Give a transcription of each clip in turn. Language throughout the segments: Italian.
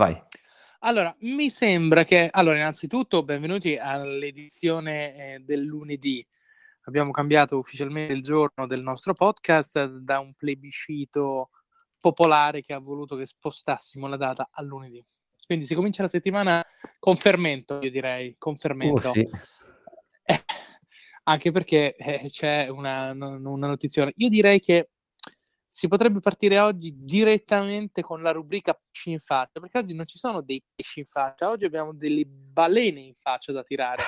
vai. Allora, mi sembra che... Allora, innanzitutto, benvenuti all'edizione eh, del lunedì. Abbiamo cambiato ufficialmente il giorno del nostro podcast da un plebiscito popolare che ha voluto che spostassimo la data a lunedì. Quindi si comincia la settimana con fermento, io direi, con fermento. Uh, sì. eh, anche perché eh, c'è una, una notizia. Io direi che si potrebbe partire oggi direttamente con la rubrica pesci in faccia, perché oggi non ci sono dei pesci in faccia, oggi abbiamo delle balene in faccia da tirare,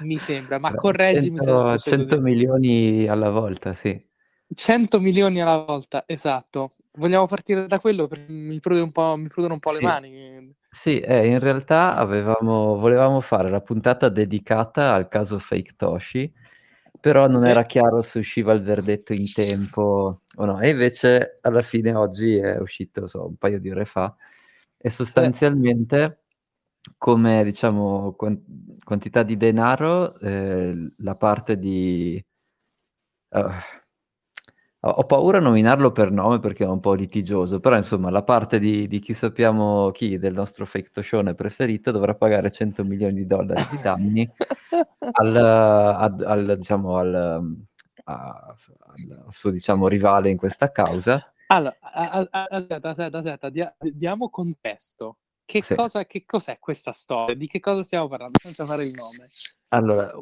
mi sembra, ma correggimi 100, se 100 milioni alla volta, sì. 100 milioni alla volta, esatto. Vogliamo partire da quello perché mi prudono un po', mi prudono un po' sì. le mani. Sì, eh, in realtà avevamo, volevamo fare la puntata dedicata al caso Fake Toshi, però non sì. era chiaro se usciva il verdetto in tempo o no. E invece alla fine oggi è uscito, so, un paio di ore fa, e sostanzialmente come diciamo quant- quantità di denaro eh, la parte di... Uh, ho paura a nominarlo per nome perché è un po' litigioso, però insomma la parte di, di chi sappiamo chi del nostro fake toshone preferito dovrà pagare 100 milioni di dollari di danni al, ad, al, diciamo, al, a, al, suo diciamo, rivale in questa causa. Allora, aspetta, aspetta, aspetta, diamo contesto. Che, sì. cosa, che cos'è questa storia? Di che cosa stiamo parlando senza fare il nome? Allora,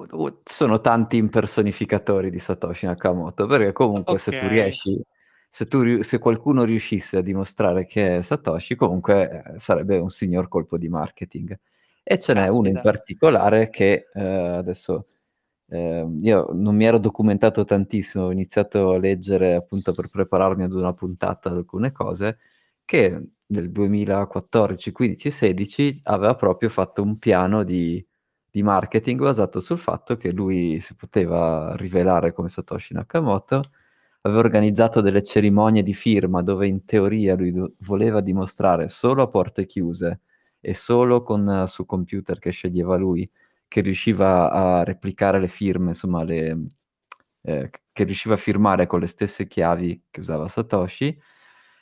sono tanti impersonificatori di Satoshi Nakamoto, perché comunque okay. se tu riesci, se, tu, se, qualcuno riuscisse a dimostrare che è Satoshi, comunque eh, sarebbe un signor colpo di marketing. E ce n'è uno in particolare che eh, adesso eh, io non mi ero documentato tantissimo, ho iniziato a leggere appunto per prepararmi ad una puntata alcune cose, che nel 2014, 15 16 aveva proprio fatto un piano di, di, marketing basato sul fatto che lui si poteva rivelare come Satoshi Nakamoto, aveva organizzato delle cerimonie di firma dove in teoria lui do- voleva dimostrare solo a porte chiuse e solo con uh, su computer che sceglieva lui che riusciva a replicare le firme, insomma, le, eh, che riusciva a firmare con le stesse chiavi che usava Satoshi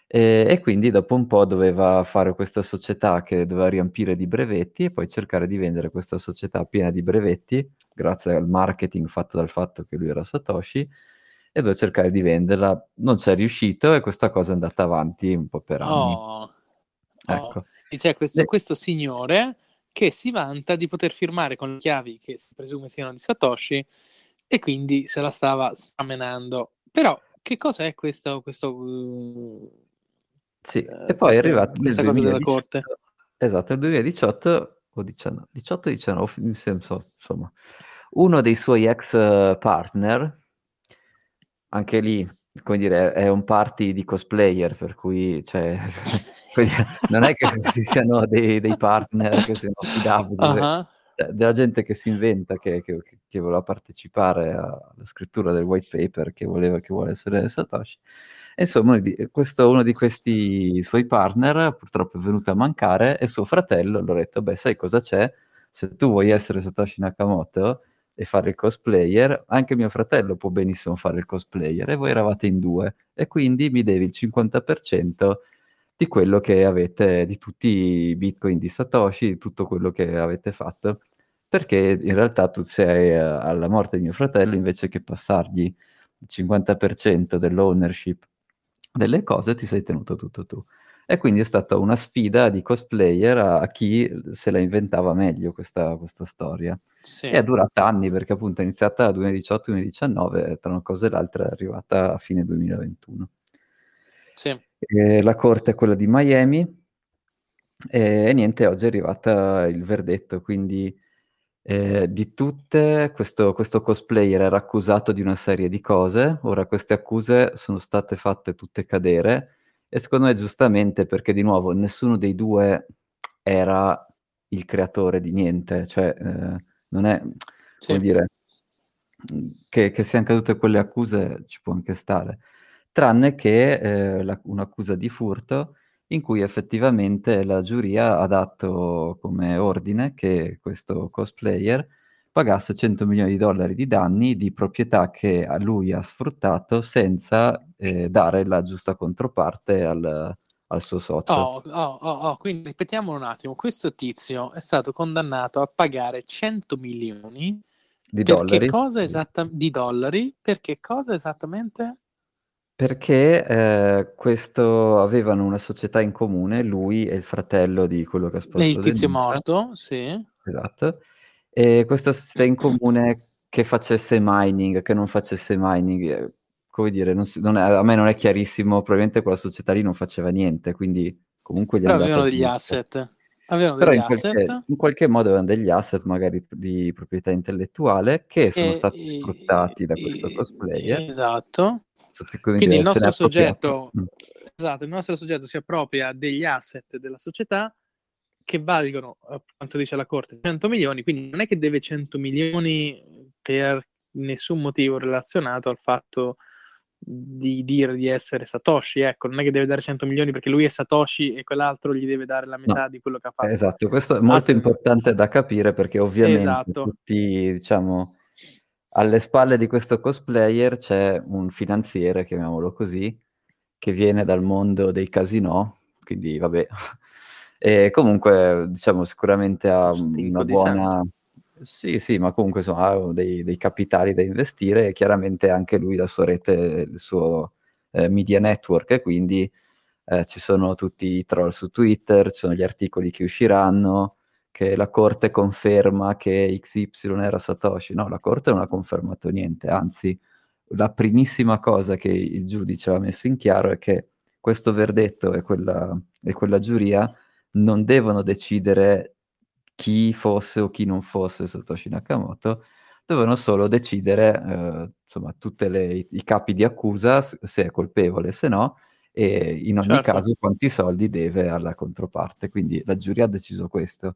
e, e, quindi dopo un po' doveva fare questa società che doveva riempire di brevetti e poi cercare di vendere questa società piena di brevetti, grazie al marketing fatto dal fatto che lui era Satoshi, e doveva cercare di venderla. Non c'è riuscito e questa cosa è andata avanti un po' per anni. Oh, ecco. Oh. E c'è questo, e... questo signore che si vanta di poter firmare con le chiavi che si presume siano di Satoshi e quindi se la stava stramenando. Però che cosa è questo, questo sì, eh, e poi è arrivato questa cosa 2018, della corte. Esatto, nel 2018 o 19, 18 19, insomma, uno dei suoi ex partner, anche lì, come dire, è un party di cosplayer, per cui cioè, non è che ci siano dei, dei partner che siano affidabili, uh-huh. cioè, della gente che si inventa che, che, che, voleva partecipare alla scrittura del white paper, che, voleva, che vuole essere Satoshi. Insomma, questo, uno di questi suoi partner purtroppo è venuto a mancare e suo fratello gli ha detto, beh, sai cosa c'è? Se tu vuoi essere Satoshi Nakamoto e fare il cosplayer, anche mio fratello può benissimo fare il cosplayer e voi eravate in due e quindi mi devi il 50% di quello che avete, di tutti i bitcoin di Satoshi, di tutto quello che avete fatto, perché in realtà tu sei eh, alla morte di mio fratello invece che passargli il 50% dell'ownership delle cose ti sei tenuto tutto tu. E quindi è stata una sfida di cosplayer a, chi se la inventava meglio questa, questa storia. Sì. E è durata anni perché appunto è iniziata nel 2018-2019 e tra una cosa e l'altra è arrivata a fine 2021. Sì. La corte è quella di Miami e, e niente, oggi è arrivata il verdetto, quindi eh, di tutte, questo, questo, cosplayer era accusato di una serie di cose, ora queste accuse sono state fatte tutte cadere e secondo me giustamente perché di nuovo nessuno dei due era il creatore di niente, cioè eh, non è, sì. come dire, che, che, siano cadute quelle accuse ci può anche stare, tranne che eh, la, un'accusa di furto in cui effettivamente la giuria ha dato come ordine che questo cosplayer pagasse 100 milioni di dollari di danni di proprietà che a lui ha sfruttato senza eh, dare la giusta controparte al, al suo socio. Oh, oh, oh, oh, quindi ripetiamo un attimo, questo tizio è stato condannato a pagare 100 milioni di dollari. Cosa esatta- di dollari. Per che cosa esattamente? Perché eh, questo avevano una società in comune, lui e il fratello di quello che ha sposato. Il tizio morto, sì. Esatto. E questa società in comune che facesse mining, che non facesse mining, eh, come dire, non si, non è, a me non è chiarissimo, probabilmente quella società lì non faceva niente, quindi comunque gli Però avevano degli asset. Avevano Però degli in, asset. Qualche, in qualche modo avevano degli asset magari di proprietà intellettuale che sono e, stati sfruttati da questo cosplayer. Esatto. Quindi il nostro, soggetto, mm. esatto, il nostro soggetto si appropria degli asset della società che valgono, quanto dice la Corte, 100 milioni, quindi non è che deve 100 milioni per nessun motivo relazionato al fatto di dire di essere Satoshi, ecco, non è che deve dare 100 milioni perché lui è Satoshi e quell'altro gli deve dare la metà no. di quello che ha fatto. Esatto, questo è molto importante da capire perché ovviamente esatto. tutti, diciamo, alle spalle di questo cosplayer c'è un finanziere, chiamiamolo così, che viene dal mondo dei casinò, quindi vabbè, e comunque, diciamo, sicuramente ha Stinco una buona... Sì, sì, ma comunque insomma, ha dei, dei, capitali da investire e chiaramente anche lui la sua rete, il suo eh, media network e quindi eh, ci sono tutti i troll su Twitter, ci sono gli articoli che usciranno, che la corte conferma che XY era Satoshi. No, la corte non ha confermato niente, anzi la primissima cosa che il giudice ha messo in chiaro è che questo verdetto e quella, e quella giuria non devono decidere chi fosse o chi non fosse Satoshi Nakamoto, devono solo decidere eh, insomma tutti i capi di accusa se è colpevole, se no, e in ogni certo. caso quanti soldi deve alla controparte. Quindi la giuria ha deciso questo.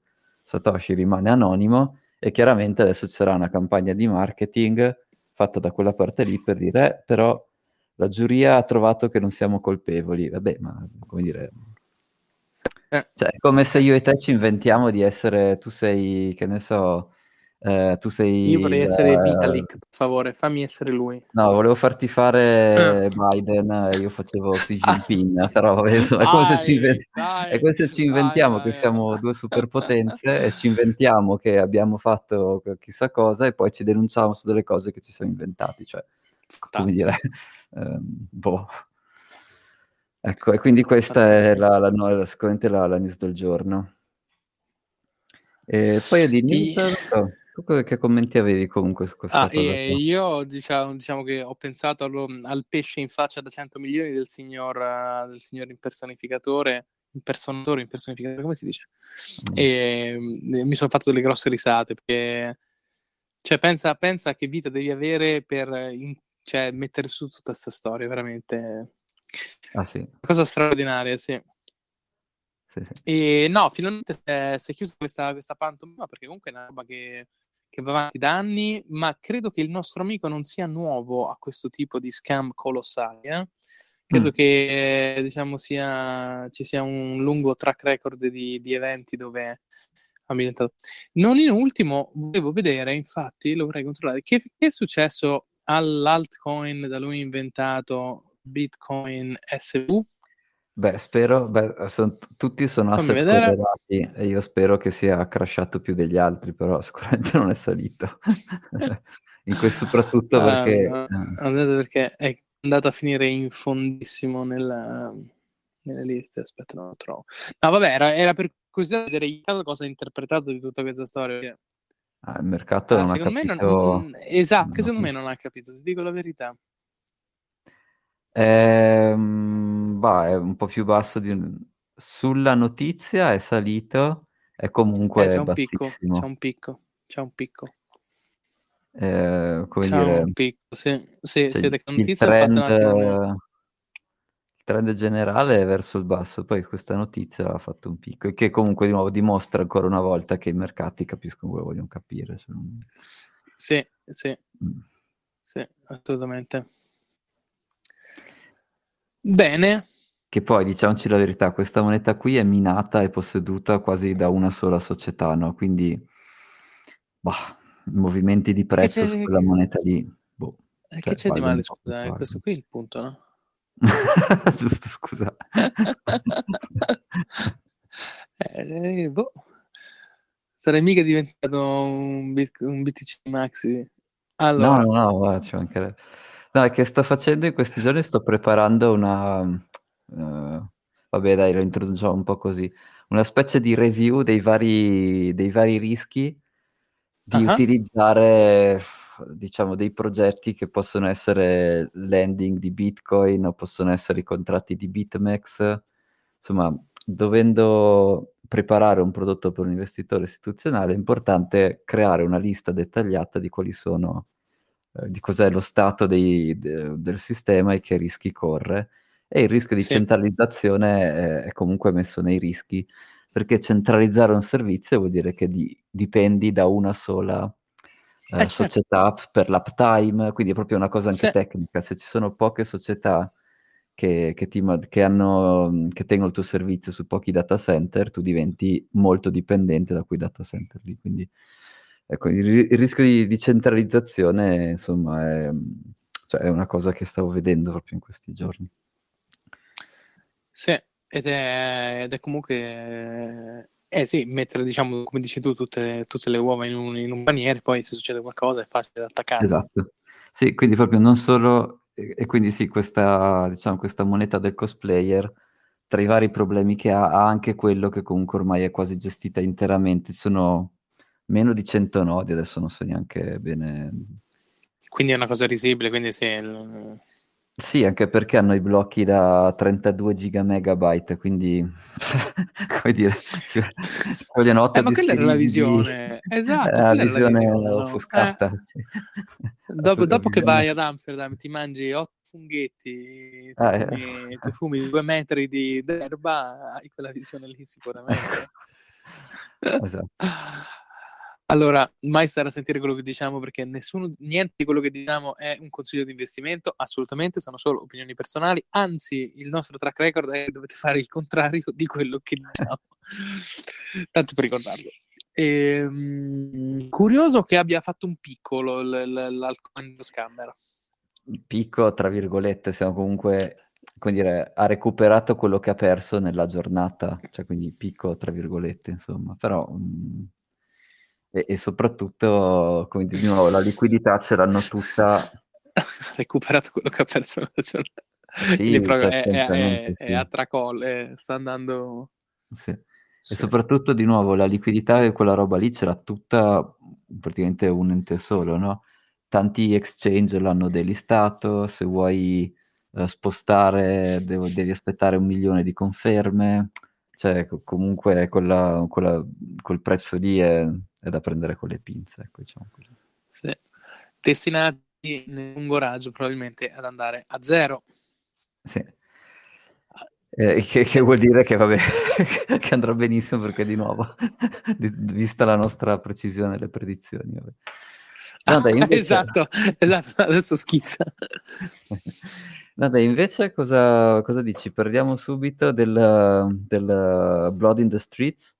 Satoshi rimane anonimo e chiaramente adesso ci sarà una campagna di marketing fatta da quella parte lì per dire eh, però la giuria ha trovato che non siamo colpevoli. Vabbè, ma come dire, eh. Cioè, è come se io e te ci inventiamo di essere, tu sei, che ne so, eh, tu sei... Io vorrei essere eh, Vitalik, per favore, fammi essere lui. No, volevo farti fare eh. Biden, io facevo Xi Jinping, però è come, se ci, è come se ci inventiamo vai, che vai. siamo due superpotenze e ci inventiamo che abbiamo fatto chissà cosa e poi ci denunciamo su delle cose che ci siamo inventati, cioè, come dire, ehm, boh... Ecco, e quindi questa è la, la, la, sicuramente la, la, news del giorno. E poi di news, e... so, tu che commenti avevi comunque su questa ah, cosa? io diciamo, diciamo, che ho pensato allo, al pesce in faccia da 100 milioni del signor, del signor impersonificatore, impersonatore, impersonificatore, come si dice? Mm. E, e mi sono fatto delle grosse risate perché cioè, pensa, pensa che vita devi avere per in, cioè, mettere su tutta questa storia, veramente Ah sì. Cosa straordinaria, sì. sì, sì. E no, finalmente si è, si è chiusa questa, questa pantomima perché comunque è una roba che, che, va avanti da anni, ma credo che il nostro amico non sia nuovo a questo tipo di scam colossali. Eh? Credo mm. che diciamo sia, ci sia un lungo track record di, di eventi dove ambientato. Non in ultimo, volevo vedere, infatti, lo vorrei controllare, che, che è successo all'altcoin da lui inventato Bitcoin SV? Beh, spero, beh, son, tutti sono asset correlati e io spero che sia crashato più degli altri, però sicuramente non è salito. in questo soprattutto perché... Uh, uh, perché è andato a finire in fondissimo nella, nelle liste, aspetta, non lo trovo. No, vabbè, era, era per curiosità vedere cosa ha interpretato di tutta questa storia. Ah, il mercato ah, non ha capito... Non, esatto, che secondo me non ha capito, ti dico la verità. Ehm, bah, è un po' più basso di... Sulla notizia è salito, è comunque eh, c'è un picco, c'è un picco, c'è un picco. Eh, come c'è dire, un picco, sì, sì, sì, sì notizia, trend, il trend generale è verso il basso, poi questa notizia ha fatto un picco, e che comunque di nuovo dimostra ancora una volta che i mercati capiscono quello che vogliono capire. Cioè. Sì, sì, mm. sì, assolutamente. Bene. Che poi, diciamoci la verità, questa moneta qui è minata e posseduta quasi da una sola società, no? Quindi, bah, movimenti di prezzo su quella moneta lì, boh. Eh, cioè, che c'è di male, scusa, eh, questo qui è il punto, no? Giusto, scusa. eh, boh. Sarei mica diventato un, bit- un BTC Maxi. Allora. No, no, no, ci mancherebbe. No, che sto facendo in questi giorni, sto preparando una... Uh, vabbè, dai, lo introduciamo un po' così. Una specie di review dei vari, dei vari rischi di uh-huh. utilizzare, diciamo, dei progetti che possono essere lending di Bitcoin o possono essere i contratti di BitMEX. Insomma, dovendo preparare un prodotto per un investitore istituzionale è importante creare una lista dettagliata di quali sono, eh, di cos'è lo stato dei, de, del sistema e che rischi corre. E il rischio di sì. centralizzazione è, è, comunque messo nei rischi, perché centralizzare un servizio vuol dire che di, dipendi da una sola eh, eh, certo. società per l'uptime, quindi è proprio una cosa anche sì. tecnica. Se ci sono poche società che, che, ti, che, hanno, che tengono il tuo servizio su pochi data center, tu diventi molto dipendente da quei data center lì. Quindi ecco, il, il rischio di, di, centralizzazione, insomma, è, cioè, è, una cosa che stavo vedendo proprio in questi giorni. Sì, ed è, ed è comunque... Eh sì, mettere, diciamo, come dici tu, tutte, tutte le uova in un, in un paniere, poi se succede qualcosa è facile da attaccare. Esatto. Sì, quindi proprio non solo e, quindi sì, questa, diciamo, questa moneta del cosplayer, tra i vari problemi che ha, ha anche quello che comunque ormai è quasi gestita interamente. Ci sono meno di 100 nodi, adesso non so neanche bene. Quindi è una cosa risibile, quindi sì. Il... Sì, anche perché hanno i blocchi da 32 giga megabyte, quindi come dire, ci vogliono 8 eh, ma quella era la visione, esatto, la visione, la visione offuscata, eh. sì. Dopo, dopo che vai ad Amsterdam ti mangi 8 funghetti, ti, ah, eh. fumi, eh. ti fumi due metri di d'erba, hai quella visione lì sicuramente. esatto. Allora, mai stare a sentire quello che diciamo perché nessuno, niente di quello che diciamo è un consiglio di investimento, assolutamente, sono solo opinioni personali, anzi il nostro track record è che dovete fare il contrario di quello che diciamo, tanto per ricordarlo. Ehm, curioso che abbia fatto un piccolo l'alcoin scammer. Picco, tra virgolette, siamo comunque, come dire, ha recuperato quello che ha perso nella giornata, cioè quindi picco, tra virgolette, insomma, però... Mh, e, e soprattutto, come di nuovo, la liquidità ce l'hanno tutta. ha recuperato quello che ha perso la giornata. Sì, cioè, è, è, sì. è, a tracolle, sta andando... Sì. E soprattutto, di nuovo, la liquidità e quella roba lì c'era tutta praticamente un ente solo, no? Tanti exchange l'hanno delistato, se vuoi uh, spostare devo, devi aspettare un milione di conferme, cioè comunque quella, quella, quel prezzo lì è, è da prendere con le pinze, ecco, diciamo così. Sì. Destinati in lungo raggio probabilmente ad andare a zero. Sì. Eh, che, che, vuol dire che, vabbè, che andrà benissimo perché di nuovo, vista la nostra precisione nelle predizioni. Vabbè. No, dai, invece... esatto, esatto, adesso schizza. No, dai, invece cosa, cosa dici? Parliamo subito del, del Blood in the Streets?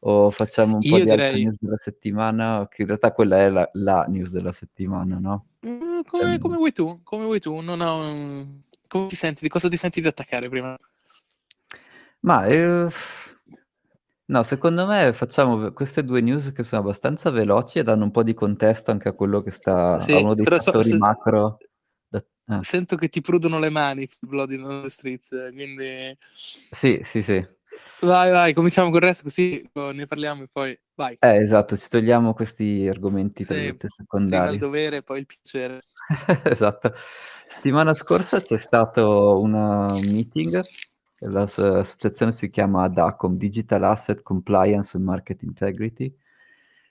O facciamo un Io po' di direi... altre news della settimana? Che in realtà quella è la, la news della settimana, no? Mm, come, cioè... come, vuoi tu, come vuoi tu. Non ho un... Come ti senti? Di cosa ti senti di attaccare prima? Ma... Eh... No, secondo me facciamo queste due news che sono abbastanza veloci e danno un po' di contesto anche a quello che sta sì, a uno dei fattori so, se... macro. Da... Ah. Sento che ti prudono le mani Blood in the Streets, quindi... Sì, sì, sì. Vai, vai, cominciamo con il resto così ne parliamo e poi vai. Eh, esatto, ci togliamo questi argomenti sì, secondari. Prima il dovere e poi il piacere. esatto. Settimana scorsa c'è stato una meeting, l'associazione si chiama DACOM, Digital Asset Compliance and Market Integrity,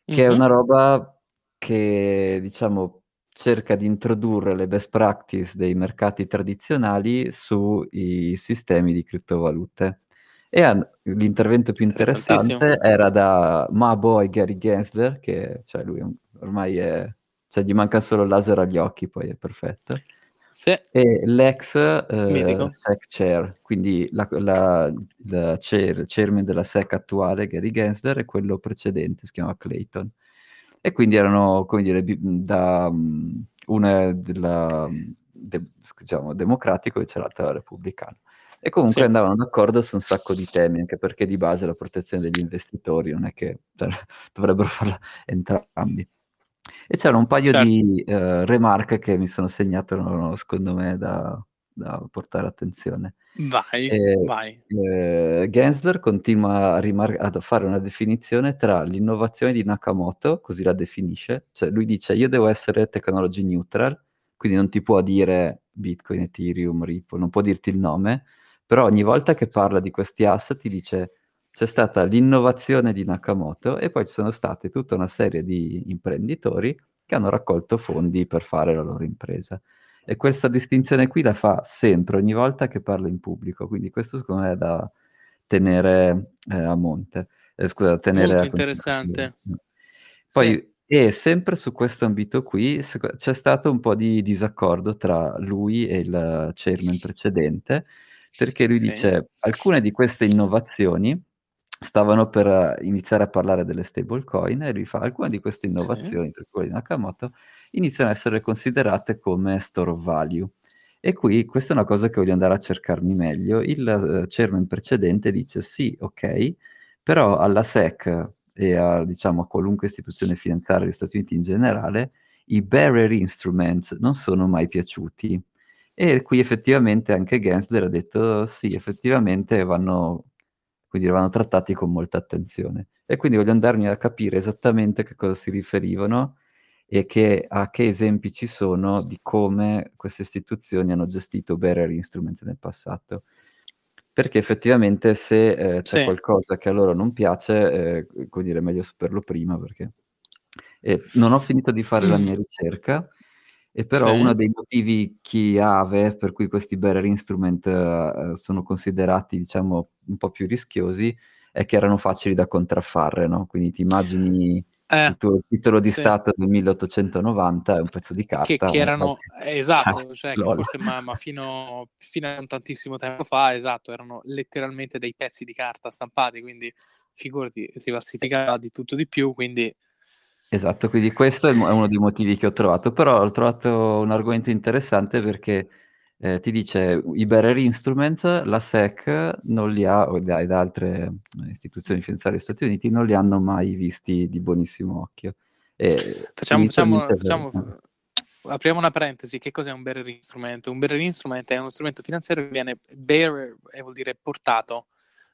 che mm-hmm. è una roba che, diciamo, cerca di introdurre le best practice dei mercati tradizionali sui sistemi di criptovalute. E an- l'intervento più interessante era da my boy Gary Gensler, che cioè lui ormai è, cioè gli manca solo il laser agli occhi, poi è perfetto. Sì. E l'ex eh, SEC chair, quindi la, la, la chair, chairman della SEC attuale, Gary Gensler, e quello precedente si chiama Clayton. E quindi erano, come dire, da una della de- diciamo, democratico e c'è l'altra repubblicano. E comunque sì. andavano d'accordo su un sacco di temi, anche perché di base la protezione degli investitori non è che dovrebbero farla entrambi. E c'erano un paio certo. di uh, remarche che mi sono segnato, secondo me, da, da portare attenzione. Vai, eh, vai. Eh, Gensler continua a, rimar- a, fare una definizione tra l'innovazione di Nakamoto, così la definisce, cioè lui dice io devo essere technology neutral, quindi non ti può dire Bitcoin, Ethereum, Ripple, non può dirti il nome, però ogni volta che parla di questi asset ti dice c'è stata l'innovazione di Nakamoto e poi ci sono state tutta una serie di imprenditori che hanno raccolto fondi per fare la loro impresa. E questa distinzione qui la fa sempre, ogni volta che parla in pubblico, quindi questo secondo me è da tenere eh, a monte. Eh, scusa, tenere Molto interessante. Poi, sì. e sempre su questo ambito qui c'è stato un po' di disaccordo tra lui e il chairman precedente, perché lui sì. dice alcune di queste innovazioni stavano per iniziare a parlare delle stablecoin e lui fa alcune di queste innovazioni, sì. tra cui Nakamoto, iniziano a essere considerate come store of value. E qui questa è una cosa che voglio andare a cercarmi meglio. Il uh, chairman precedente dice sì, ok, però alla SEC e a, diciamo, a qualunque istituzione finanziaria degli Stati Uniti in generale, i bearer instruments non sono mai piaciuti. E qui effettivamente anche Gensler ha detto sì, effettivamente vanno quindi vanno trattati con molta attenzione. E quindi voglio andarmi a capire esattamente a che cosa si riferivano e che, a che esempi ci sono di come queste istituzioni hanno gestito bearer instrument nel passato. Perché effettivamente se eh, c'è sì. qualcosa che a loro non piace, eh, come dire, è meglio saperlo prima perché... Eh, non ho finito di fare mm. la mia ricerca, e però sì. uno dei motivi chiave per cui questi bearer instrument uh, sono considerati, diciamo, un po' più rischiosi è che erano facili da contraffare, no? Quindi ti immagini eh, il tuo titolo di sì. Stato del 1890 è un pezzo di carta. Che, che erano, eh, esatto, cioè, forse ma, ma fino, fino, a tantissimo tempo fa, esatto, erano letteralmente dei pezzi di carta stampati, quindi figurati, si falsificava di tutto di più, quindi Esatto, quindi questo è uno dei motivi che ho trovato, però ho trovato un argomento interessante perché eh, ti dice i bearer instruments, la SEC non li ha, ed altre istituzioni finanziarie degli Stati Uniti, non li hanno mai visti di buonissimo occhio. E facciamo, facciamo, facciamo, apriamo una parentesi, che cos'è un bearer instrument? Un bearer instrument è uno strumento finanziario che viene bearer, eh, vuol dire portato,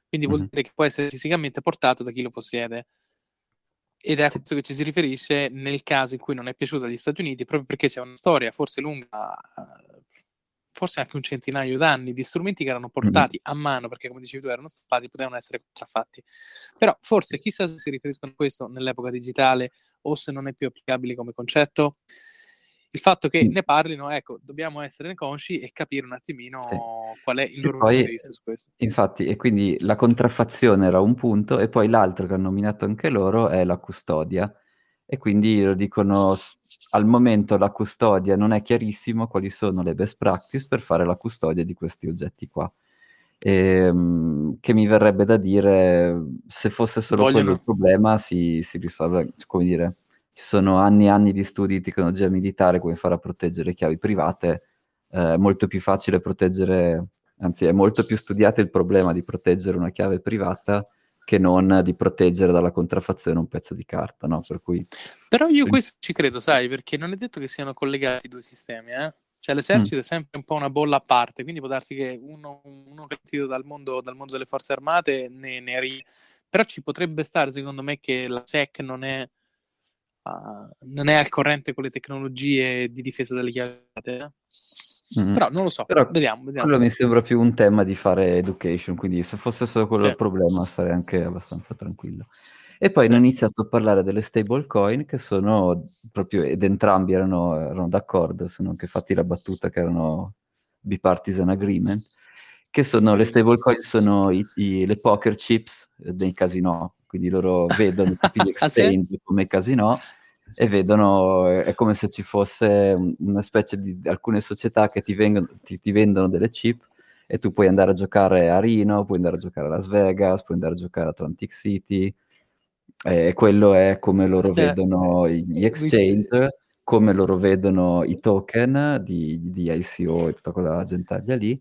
quindi vuol mm-hmm. dire che può essere fisicamente portato da chi lo possiede. Ed è a questo che ci si riferisce nel caso in cui non è piaciuto agli Stati Uniti, proprio perché c'è una storia forse lunga, forse anche un centinaio d'anni, di strumenti che erano portati a mano, perché come dicevi tu erano stampati, potevano essere contraffatti. Però forse chissà se si riferiscono a questo nell'epoca digitale o se non è più applicabile come concetto il fatto che ne parlino, ecco, dobbiamo essere consci e capire un attimino sì. qual è il loro punto di vista su questo. Infatti, e quindi la contraffazione era un punto, e poi l'altro che hanno nominato anche loro è la custodia. E quindi lo dicono, al momento la custodia non è chiarissimo quali sono le best practice per fare la custodia di questi oggetti qua. E, ehm, che mi verrebbe da dire, se fosse solo Vogliono... quello il problema, si, si risolve, come dire, ci sono anni e anni di studi di tecnologia militare come fare a proteggere chiavi private, eh, è molto più facile proteggere, anzi è molto più studiato il problema di proteggere una chiave privata che non di proteggere dalla contraffazione un pezzo di carta, no? Per cui... Però io questo ci credo, sai, perché non è detto che siano collegati i due sistemi, eh? Cioè l'esercito mm. è sempre un po' una bolla a parte, quindi può darsi che uno, uno cretino dal mondo, dal mondo delle forze armate ne, ne ri... Però ci potrebbe stare, secondo me, che la SEC non è non è al corrente con le tecnologie di difesa delle chiavate. Eh? Mm-hmm. Però non lo so, Però vediamo, vediamo. Quello mi sembra più un tema di fare education, quindi se fosse solo quello sì. il problema sarei anche abbastanza tranquillo. E poi sì. hanno iniziato a parlare delle stablecoin che sono proprio, ed entrambi erano, erano d'accordo, sono anche fatti la battuta che erano bipartisan agreement, che sono le stablecoin sono i, i, le poker chips dei casino, quindi loro vedono tutti gli ah, exchange come casino e vedono, è come se ci fosse una specie di alcune società che ti, vengono, ti, ti vendono delle chip e tu puoi andare a giocare a Reno, puoi andare a giocare a Las Vegas, puoi andare a giocare a Atlantic City e quello è come loro cioè, vedono gli exchange come loro vedono i token di, di ICO e tutta quella gentaglia lì,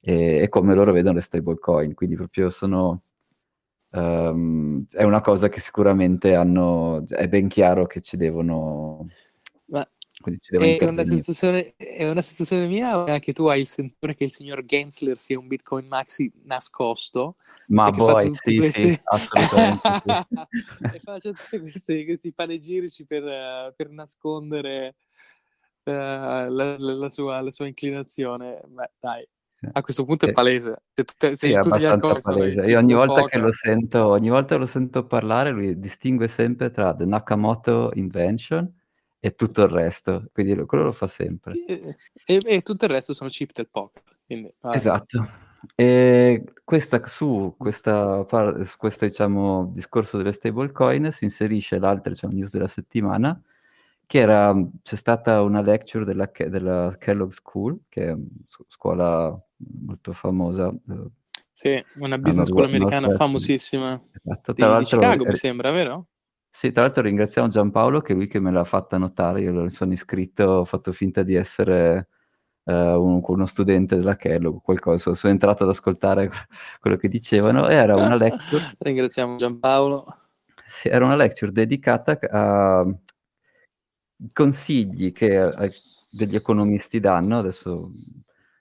e, e come loro vedono le stablecoin. Quindi proprio sono... Um, è una cosa che sicuramente hanno, è ben chiaro che ci devono, Ma è una, sensazione, è una sensazione mia o anche tu hai il sentore che il signor Gensler sia un Bitcoin Maxi nascosto? Ma poi sì, questi... sì, assolutamente e faccia tutti questi, questi panegirici per, per nascondere uh, la, la, la, sua, la, sua, inclinazione. Beh, dai, a questo punto è palese. Se tu, se sì, è abbastanza palese. Io ogni volta che lo sento, ogni volta lo sento parlare, lui distingue sempre tra The Nakamoto Invention e tutto il resto, quindi quello lo fa sempre. E, e, e tutto il resto sono chip del poker. Quindi, esatto. E questa, su questa, su questo diciamo, discorso delle stablecoin si inserisce l'altra diciamo, news della settimana, che era, c'è stata una lecture della, della Kellogg School, che è una scuola molto famosa. Eh, sì, una business school americana famosissima. Esatto. Tra di, di Chicago, è, mi sembra, vero? Sì, tra l'altro ringraziamo Giampaolo, che è lui che me l'ha fatta notare, io lo sono iscritto, ho fatto finta di essere uh, un, uno studente della Kellogg, qualcosa, sono entrato ad ascoltare quello che dicevano e era una lecture... ringraziamo Giampaolo. Sì, era una lecture dedicata a consigli che eh, degli economisti danno, adesso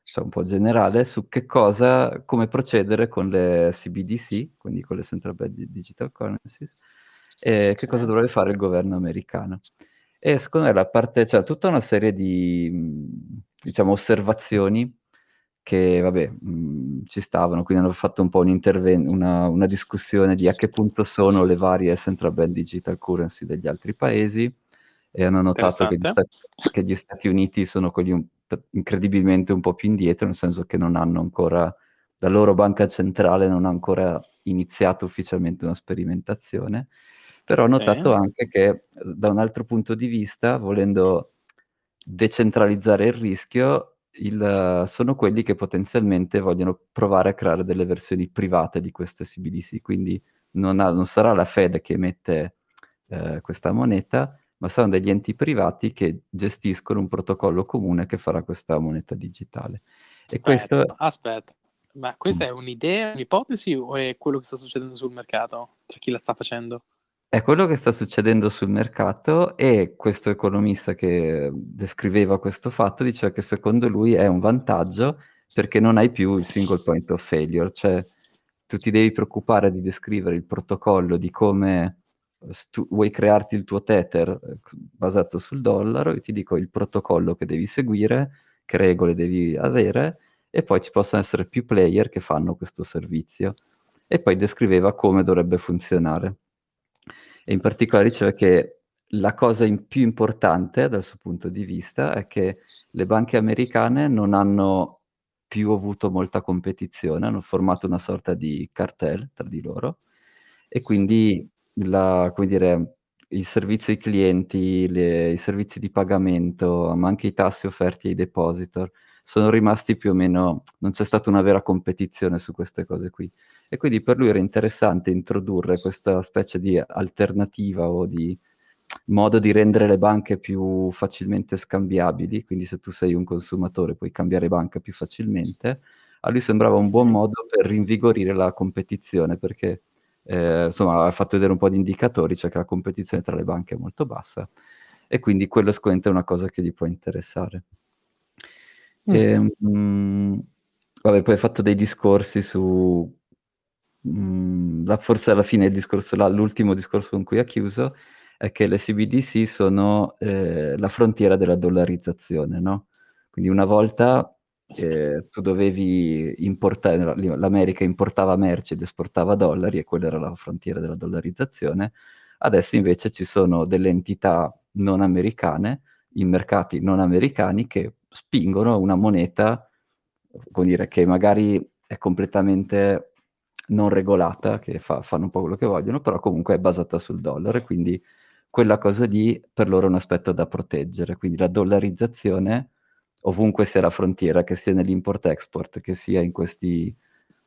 cioè un po' generale, su che cosa, come procedere con le CBDC, quindi con le Central Bank Digital Currencies, e che cosa dovrebbe fare il governo americano. E secondo me la parte, cioè tutta una serie di, diciamo, osservazioni che, vabbè, mh, ci stavano, quindi hanno fatto un po' una, una discussione di a che punto sono le varie Central Bank Digital Currency degli altri paesi, e hanno notato che gli, Stati, che gli, Stati, Uniti sono quelli un, incredibilmente un po' più indietro, nel senso che non hanno ancora, la loro banca centrale non ha ancora iniziato ufficialmente una sperimentazione, però ho notato sì. anche che da un altro punto di vista, volendo decentralizzare il rischio, il, sono quelli che potenzialmente vogliono provare a creare delle versioni private di queste CBDC, quindi non, ha, non sarà la Fed che emette eh, questa moneta, ma saranno degli enti privati che gestiscono un protocollo comune che farà questa moneta digitale. Aspetta, e questo... aspetta, ma questa mm. è un'idea, un'ipotesi o è quello che sta succedendo sul mercato tra chi la sta facendo? È quello che sta succedendo sul mercato e questo economista che descriveva questo fatto diceva che secondo lui è un vantaggio perché non hai più il single point of failure, cioè tu ti devi preoccupare di descrivere il protocollo di come stu- vuoi crearti il tuo Tether eh, basato sul dollaro, io ti dico il protocollo che devi seguire, che regole devi avere, e poi ci possono essere più player che fanno questo servizio. E poi descriveva come dovrebbe funzionare. E in particolare diceva che la cosa più importante dal suo punto di vista è che le banche americane non hanno più avuto molta competizione, hanno formato una sorta di cartel tra di loro e quindi la, come dire, il servizio ai clienti, le, i servizi di pagamento, ma anche i tassi offerti ai depositor, sono rimasti più o meno, non c'è stata una vera competizione su queste cose qui. E quindi per lui era interessante introdurre questa specie di alternativa o di modo di rendere le banche più facilmente scambiabili, quindi se tu sei un consumatore puoi cambiare banca più facilmente, a lui sembrava un buon modo per rinvigorire la competizione, perché eh, insomma, ha fatto vedere un po' di indicatori, cioè che la competizione tra le banche è molto bassa e quindi quello sicuramente è una cosa che gli può interessare. Mm. E, ehm, mh, vabbè, poi ha fatto dei discorsi su... Mh, la, forse alla fine il discorso, la, l'ultimo discorso con cui ha chiuso è che le CBDC sono eh, la frontiera della dollarizzazione, no? Quindi una volta eh, tu dovevi importare, l'America importava merci ed esportava dollari e quella era la frontiera della dollarizzazione. Adesso invece ci sono delle entità non americane, in mercati non americani, che spingono una moneta, come dire, che magari è completamente non regolata, che fa, fanno un po' quello che vogliono, però comunque è basata sul dollaro e quindi quella cosa lì per loro è un aspetto da proteggere. Quindi la dollarizzazione ovunque sia la frontiera, che sia nell'import-export, che sia in queste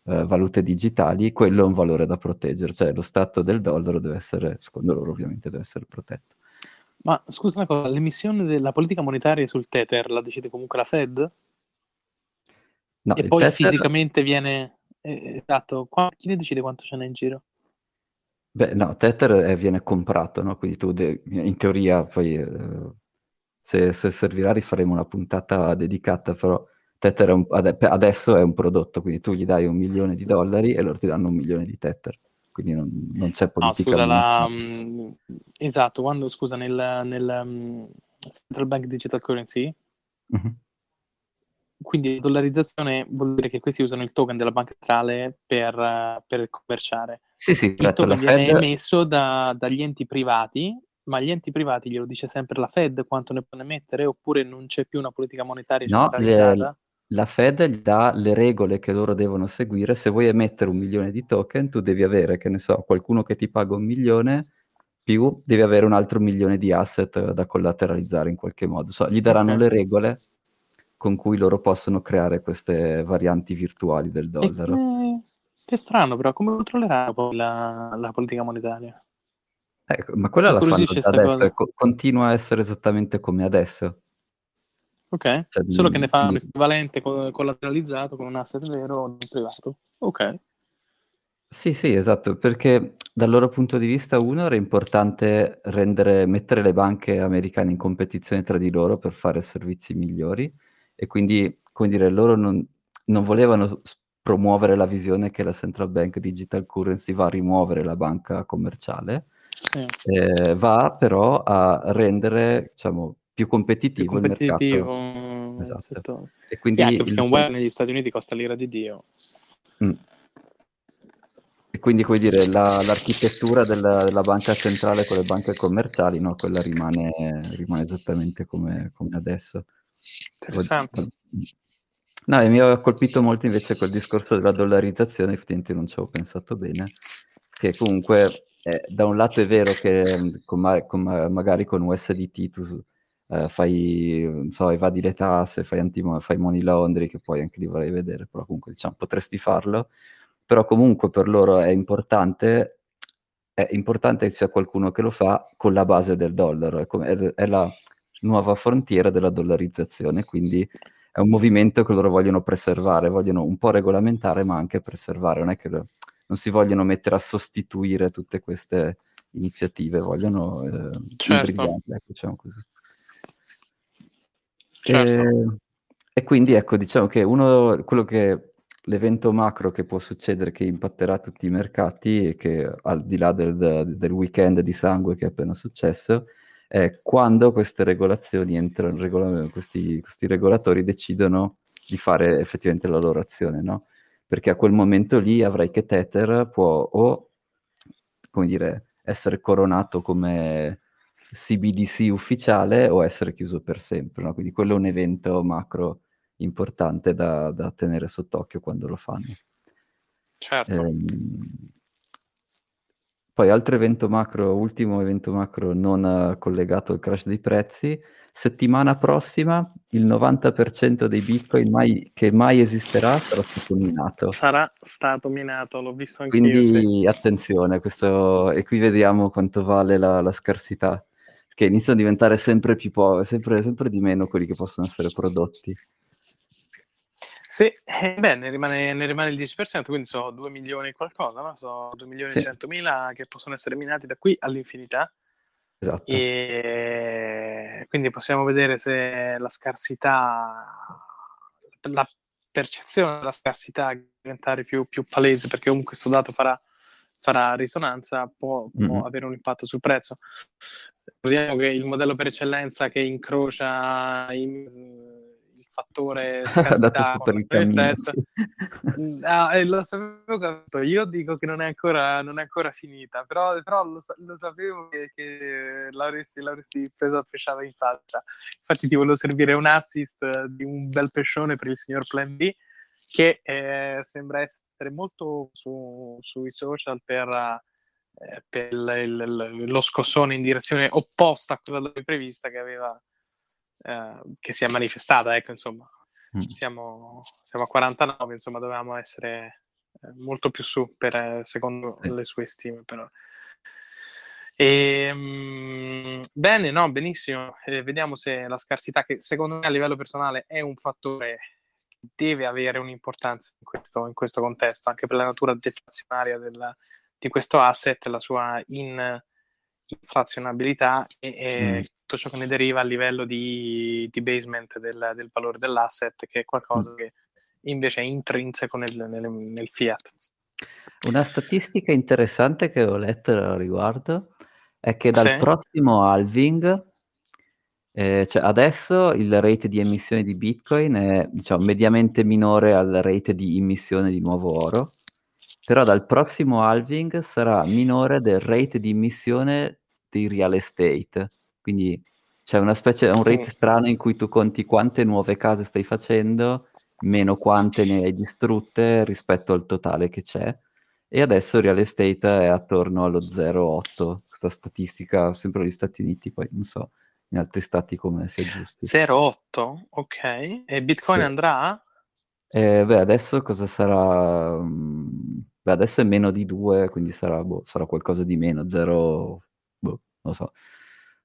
uh, valute digitali, quello è un valore da proteggere, cioè lo stato del dollaro deve essere, secondo loro ovviamente, deve essere protetto. Ma scusa una cosa, l'emissione della politica monetaria sul Tether la decide comunque la Fed? No, e poi tether... fisicamente viene... Eh, esatto, chi ne decide quanto ce n'è in giro? Beh, no, Tether è, viene comprato, no? Quindi tu de- in teoria poi eh, se, se, servirà rifaremo una puntata dedicata, però Tether è un, adesso è un prodotto, quindi tu gli dai un milione di dollari e loro ti danno un milione di Tether. Quindi non, non c'è politica. No, scusa, la, um, esatto, quando scusa nel, nel um, Central Bank Digital Currency, uh-huh. quindi dollarizzazione vuol dire che questi usano il token della banca centrale per, per commerciare. Sì, sì, il certo, token viene Fed... emesso da, dagli enti privati, ma gli enti privati glielo dice sempre la Fed quanto ne può emettere oppure non c'è più una politica monetaria no, centralizzata? Le, la Fed gli dà le regole che loro devono seguire. Se vuoi emettere un milione di token, tu devi avere, che ne so, qualcuno che ti paga un milione, più devi avere un altro milione di asset da collateralizzare in qualche modo. So, gli daranno okay. le regole con cui loro possono creare queste varianti virtuali del dollaro. Che, che strano, però, come controlleranno poi la, la politica monetaria? Eh, ma quella la fanno adesso, co- continua a essere esattamente come adesso. Ok, cioè, solo che ne fa un equivalente collateralizzato con un asset vero privato. Ok. Sì, sì, esatto, perché dal loro punto di vista, uno, era importante rendere, mettere le banche americane in competizione tra di loro per fare servizi migliori e quindi, come dire, loro non, non volevano promuovere la visione che la central bank digital currency va a rimuovere la banca commerciale. Eh, va però a rendere, diciamo, più competitivo, più competitivo il mercato. Esatto. E quindi sì, anche perché il... un web negli Stati Uniti costa l'ira di Dio. Mm. E quindi, come dire, la, l'architettura della, della, banca centrale con le banche commerciali, no, quella rimane, rimane esattamente come, come, adesso. Interessante. No, e mi ha colpito molto invece quel discorso della dollarizzazione, effettivamente non ci avevo pensato bene, che comunque eh, da un lato è vero che con, con, magari con USDT tu eh, fai, non so, evadi le tasse, fai, anti, fai money laundry, che poi anche li vorrei vedere, però comunque diciamo potresti farlo, però comunque per loro è importante, è importante che sia qualcuno che lo fa con la base del dollaro, è, come, è, è la nuova frontiera della dollarizzazione, quindi è un movimento che loro vogliono preservare, vogliono un po' regolamentare ma anche preservare, non è che non si vogliono mettere a sostituire tutte queste iniziative, vogliono eh, certo. ecco, diciamo così. Certo. E, e quindi ecco, diciamo che uno, quello che l'evento macro che può succedere, che impatterà tutti i mercati e che al di là del, del weekend di sangue che è appena successo, è quando queste regolazioni entrano, regola, questi, questi, regolatori decidono di fare effettivamente la loro azione, no? Perché a quel momento lì avrai che Tether può o, come dire, essere coronato come CBDC ufficiale o essere chiuso per sempre. No? Quindi quello è un evento macro importante da, da tenere sott'occhio quando lo fanno. Certo. Ehm, poi altro evento macro, ultimo evento macro non collegato al crash dei prezzi, settimana prossima il 90% dei bitcoin mai, che mai esisterà sarà stato minato. Sarà stato minato, l'ho visto anche Quindi sì. attenzione, questo, e qui vediamo quanto vale la, la scarsità che iniziano a diventare sempre più poveri, sempre, sempre di meno quelli che possono essere prodotti. Sì, eh, beh, ne rimane, ne rimane, il 10%, quindi sono 2 milioni e qualcosa, no? Sono 2 milioni e sì. 100 mila che possono essere minati da qui all'infinità. Esatto. E quindi possiamo vedere se la scarsità, la percezione della scarsità diventare più, più palese, perché comunque questo dato farà farà risonanza può, può mm-hmm. avere un impatto sul prezzo. Ricordiamo che il modello per eccellenza che incrocia in, il fattore il prezzo, ah, lo sapevo capito. Io dico che non è ancora, non è ancora finita, però, però lo, lo, sapevo che, che l'avresti, l'avresti presa pesciata in faccia. Infatti ti volevo servire un assist di un bel pescione per il signor Plan B che eh, sembra essere molto su, sui social per, eh, per il, il, lo scossone in direzione opposta a quella prevista che aveva eh, che si è manifestata, ecco, insomma. Mm. Siamo, siamo, a 49, insomma, dovevamo essere eh, molto più su, per, secondo le sue stime, però. E, um, bene, no, benissimo. Eh, vediamo se la scarsità, che secondo me a livello personale è un fattore che deve avere un'importanza in questo, in questo contesto, anche per la natura deflazionaria del, di questo asset, la sua in, inflazionabilità e, e mm. tutto ciò che ne deriva a livello di, di basement del, del, valore dell'asset, che è qualcosa mm. che invece è intrinseco nel, nel, nel fiat. Una statistica interessante che ho letto al riguardo è che dal sì. prossimo halving, eh, cioè adesso il rate di emissione di Bitcoin è diciamo, mediamente minore al rate di emissione di nuovo oro, però dal prossimo halving sarà minore del rate di emissione di real estate. Quindi c'è una specie, un rate strano in cui tu conti quante nuove case stai facendo, meno quante ne hai distrutte rispetto al totale che c'è e adesso real estate è attorno allo 0,8, questa statistica sempre negli Stati Uniti, poi non so in altri stati come sia giusto. 0,8? Ok, e Bitcoin sì. andrà? Eh, beh, adesso cosa sarà? Beh, adesso è meno di 2, quindi sarà, boh, sarà qualcosa di meno, 0, boh, non lo so.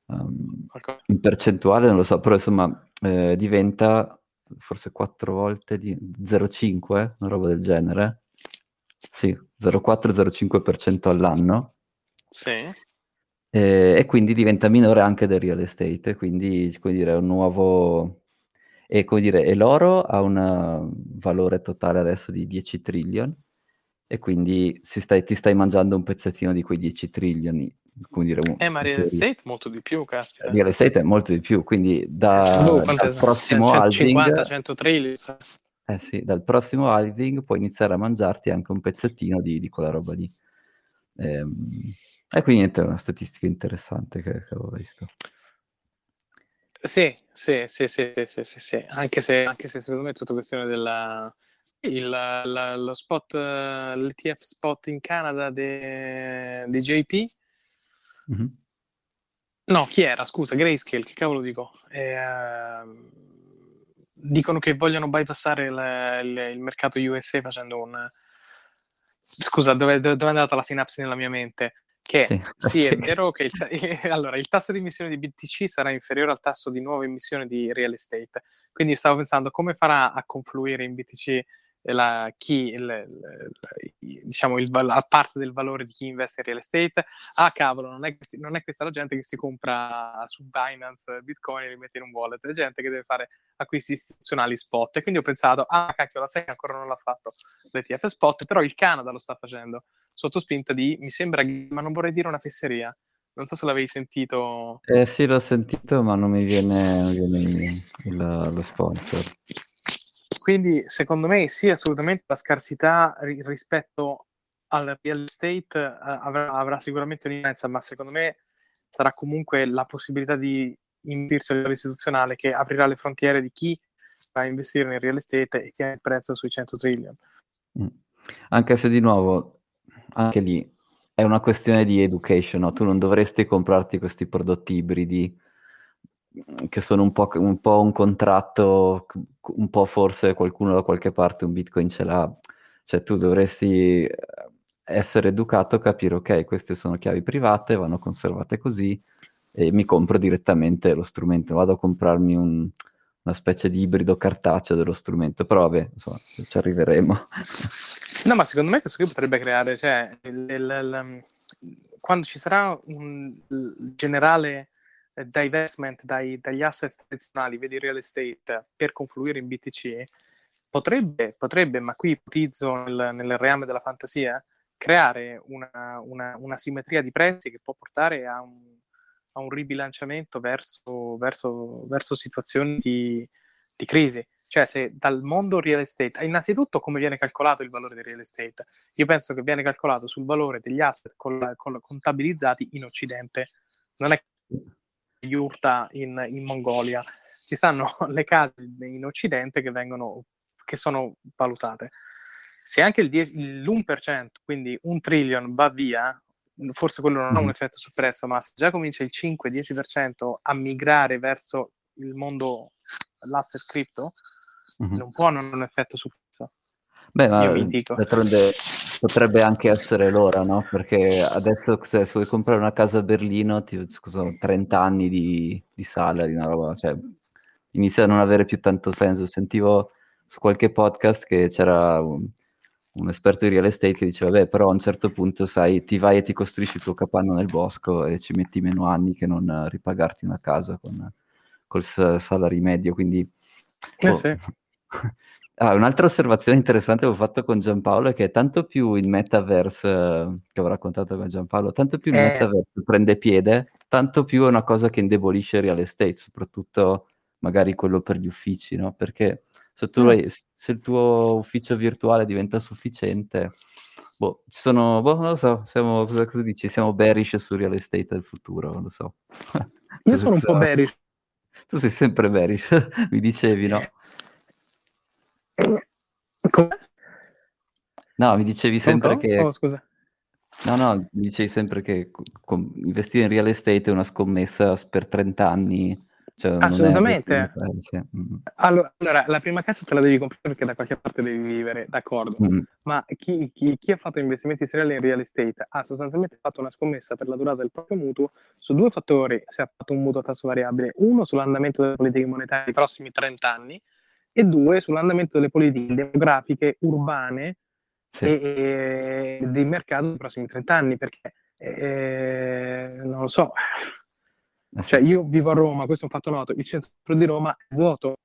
Um, in percentuale non lo so, però insomma eh, diventa forse 4 volte di 0,5, una roba del genere. Sì, 0,4-0,5% all'anno. Sì. E, e, quindi diventa minore anche del real estate, quindi come dire, un nuovo... E, come dire, e l'oro ha un valore totale adesso di 10 trillion e quindi stai, ti stai mangiando un pezzettino di quei 10 trillion. Come dire, eh, ma real estate molto di più, caspita. Real estate è molto di più, quindi da, oh, dal prossimo 150, 100 trillion. Eh sì, dal prossimo halving puoi iniziare a mangiarti anche un pezzettino di, di quella roba lì. Ehm, e quindi niente, è una statistica interessante che, che avevo visto. Sì, sì, sì, sì, sì, sì, sì. Anche, se, anche se secondo me è tutta questione della... Il, la, lo spot, l'ETF spot in Canada di JP. Mm-hmm. No, chi era? Scusa, Grayscale, che cavolo dico? Eh, dicono che vogliono bypassare il, il, il mercato USA facendo un... Scusa, dove, dove, è andata la sinapsi nella mia mente? Che sì, sì è vero che il, allora, il tasso di emissione di BTC sarà inferiore al tasso di nuova emissione di real estate. Quindi stavo pensando come farà a confluire in BTC la, chi, il, il, diciamo, il, la parte del valore di chi investe in real estate. Ah, cavolo, non è, non è, questa la gente che si compra su Binance Bitcoin e li mette in un wallet, è gente che deve fare acquisti istituzionali spot. E quindi ho pensato, ah, cacchio, la SEC ancora non l'ha fatto l'ETF spot, però il Canada lo sta facendo sotto spinta di, mi sembra, ma non vorrei dire una fesseria. Non so se l'avevi sentito. Eh sì, l'ho sentito, ma non mi viene, non viene il, lo sponsor. Quindi secondo me sì, assolutamente la scarsità ri- rispetto al real estate uh, avrà, avrà, sicuramente un'immensa, ma secondo me sarà comunque la possibilità di investirsi a livello istituzionale che aprirà le frontiere di chi va a investire nel real estate e tiene il prezzo sui 100 trillion. Mm. Anche se di nuovo, anche lì è una questione di education, no? tu non dovresti comprarti questi prodotti ibridi che sono un po', un po', un contratto, un po' forse qualcuno da qualche parte un bitcoin ce l'ha, cioè tu dovresti eh, essere educato, capire ok, queste sono chiavi private, vanno conservate così e mi compro direttamente lo strumento, vado a comprarmi un, una specie di ibrido cartaceo dello strumento, però vabbè, insomma, ci arriveremo. No, ma secondo me questo qui potrebbe creare, cioè, il, il, il, quando ci sarà un generale eh, divestment dai, dagli asset tradizionali, vedi real estate, per confluire in BTC, potrebbe, potrebbe ma qui ipotizzo nel, nel reame della fantasia, creare una, una, una, simmetria di prezzi che può portare a un, a un ribilanciamento verso, verso, verso situazioni di, di, crisi. Cioè, se dal mondo real estate, innanzitutto come viene calcolato il valore del real estate? Io penso che viene calcolato sul valore degli asset col, col, contabilizzati in Occidente. Non è yurta in, in Mongolia. Ci stanno le case in Occidente che, vengono, che sono valutate. Se anche il 10, l'1%, quindi un trillion, va via, forse quello non ha un mm. effetto sul prezzo, ma se già comincia il 5-10% a migrare verso il mondo, l'asset crypto, mm-hmm. non può non un effetto sul prezzo. Beh, ma d'altronde potrebbe anche essere l'ora, no? Perché adesso se, vuoi comprare una casa a Berlino, ti, scusa, 30 anni di, di salary, una roba, cioè inizia a non avere più tanto senso. Sentivo su qualche podcast che c'era un, un esperto di real estate che diceva, beh, però a un certo punto, sai, ti vai e ti costruisci il tuo capanno nel bosco e ci metti meno anni che non ripagarti una casa con, col salary medio, quindi... Eh, oh. sì. Ah, un'altra osservazione interessante che ho fatto con Giampaolo è che tanto più il metaverse, che ho raccontato con Giampaolo, tanto più il eh. metaverse prende piede, tanto più è una cosa che indebolisce il real estate, soprattutto magari quello per gli uffici, no? Perché se, tu hai, se il tuo ufficio virtuale diventa sufficiente, boh, ci sono, boh, non lo so, siamo, cosa, cosa dici? Siamo bearish sul real estate del futuro, non lo so. Io sono un po' bearish. Tu sei sempre bearish, mi dicevi, no? Come? No, mi dicevi sempre Pronto? che... Oh, scusa. No, no, mi dicevi sempre che investire in real estate è una scommessa per 30 anni. Cioè Assolutamente. Mm. Allora, allora, la prima casa te la devi comprare perché da qualche parte devi vivere, d'accordo. Mm. Ma chi, chi, chi, ha fatto investimenti seriali in real estate ha sostanzialmente fatto una scommessa per la durata del proprio mutuo su due fattori se ha fatto un mutuo a tasso variabile. Uno sull'andamento delle politiche monetarie nei prossimi 30 anni e due sull'andamento delle politiche demografiche urbane sì. e, e del mercato nei prossimi 30 anni, perché eh, non lo so, cioè io vivo a Roma, questo è un fatto noto, il centro di Roma è vuoto,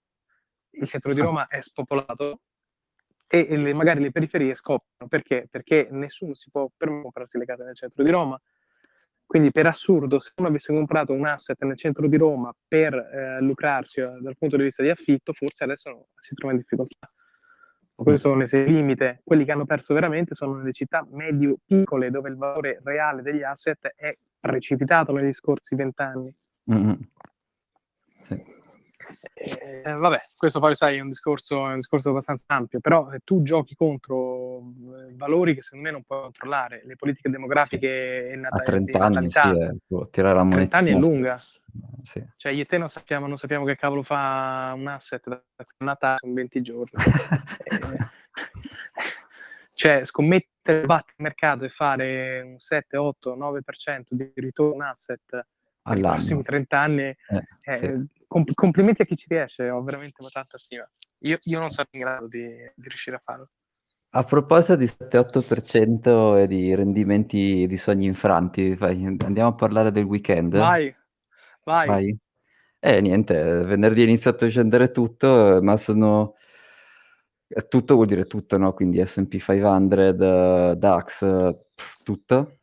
il centro di ah. Roma è spopolato e, e le, magari le periferie scoprono, perché? Perché nessuno si può comprarsi le case nel centro di Roma, quindi per assurdo, se uno avesse comprato un asset nel centro di Roma per eh, lucrarsi eh, dal punto di vista di affitto, forse adesso no, si trova in difficoltà. Questo sono le limite. Quelli che hanno perso veramente sono nelle città medio-piccole, dove il valore reale degli asset è precipitato negli scorsi vent'anni. Mm-hmm. Sì. Eh, vabbè, questo poi sai è un discorso, è un discorso abbastanza ampio, però eh, tu giochi contro eh, valori che secondo me non puoi controllare, le politiche demografiche sì. e nat- a 30 anni sì, eh, tirare la moneta. 30 anni è lunga. Sì. Cioè io e te non sappiamo, non sappiamo che cavolo fa un asset da Natale, sono 20 giorni. eh, cioè scommettere, battere il mercato e fare un 7, 8, 9% di ritorno asset nei prossimi 30 anni eh, eh, sì comp- complimenti a chi ci riesce, ho veramente tanta stima. Io, io non sarò in grado di, di riuscire a farlo. A proposito di 7-8% e di rendimenti di sogni infranti, andiamo a parlare del weekend. Vai, vai. vai. Eh, niente, venerdì è iniziato a scendere tutto, ma sono... Tutto vuol dire tutto, no? Quindi S&P 500, DAX, tutto.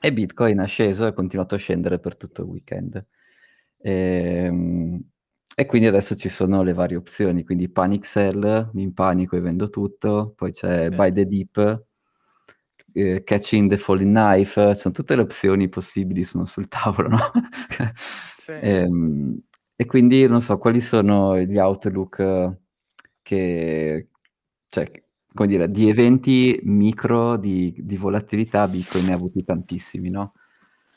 E Bitcoin ha sceso e ha continuato a scendere per tutto il weekend. E, ehm, e quindi adesso ci sono le varie opzioni, quindi panic sell, mi impanico e vendo tutto, poi c'è okay. buy the deep, eh, catching the falling knife, sono tutte le opzioni possibili, sono sul tavolo, no? sì. e, ehm, e, quindi non so quali sono gli outlook che, cioè, come dire, di eventi micro di, di volatilità Bitcoin ne ha avuti tantissimi, no?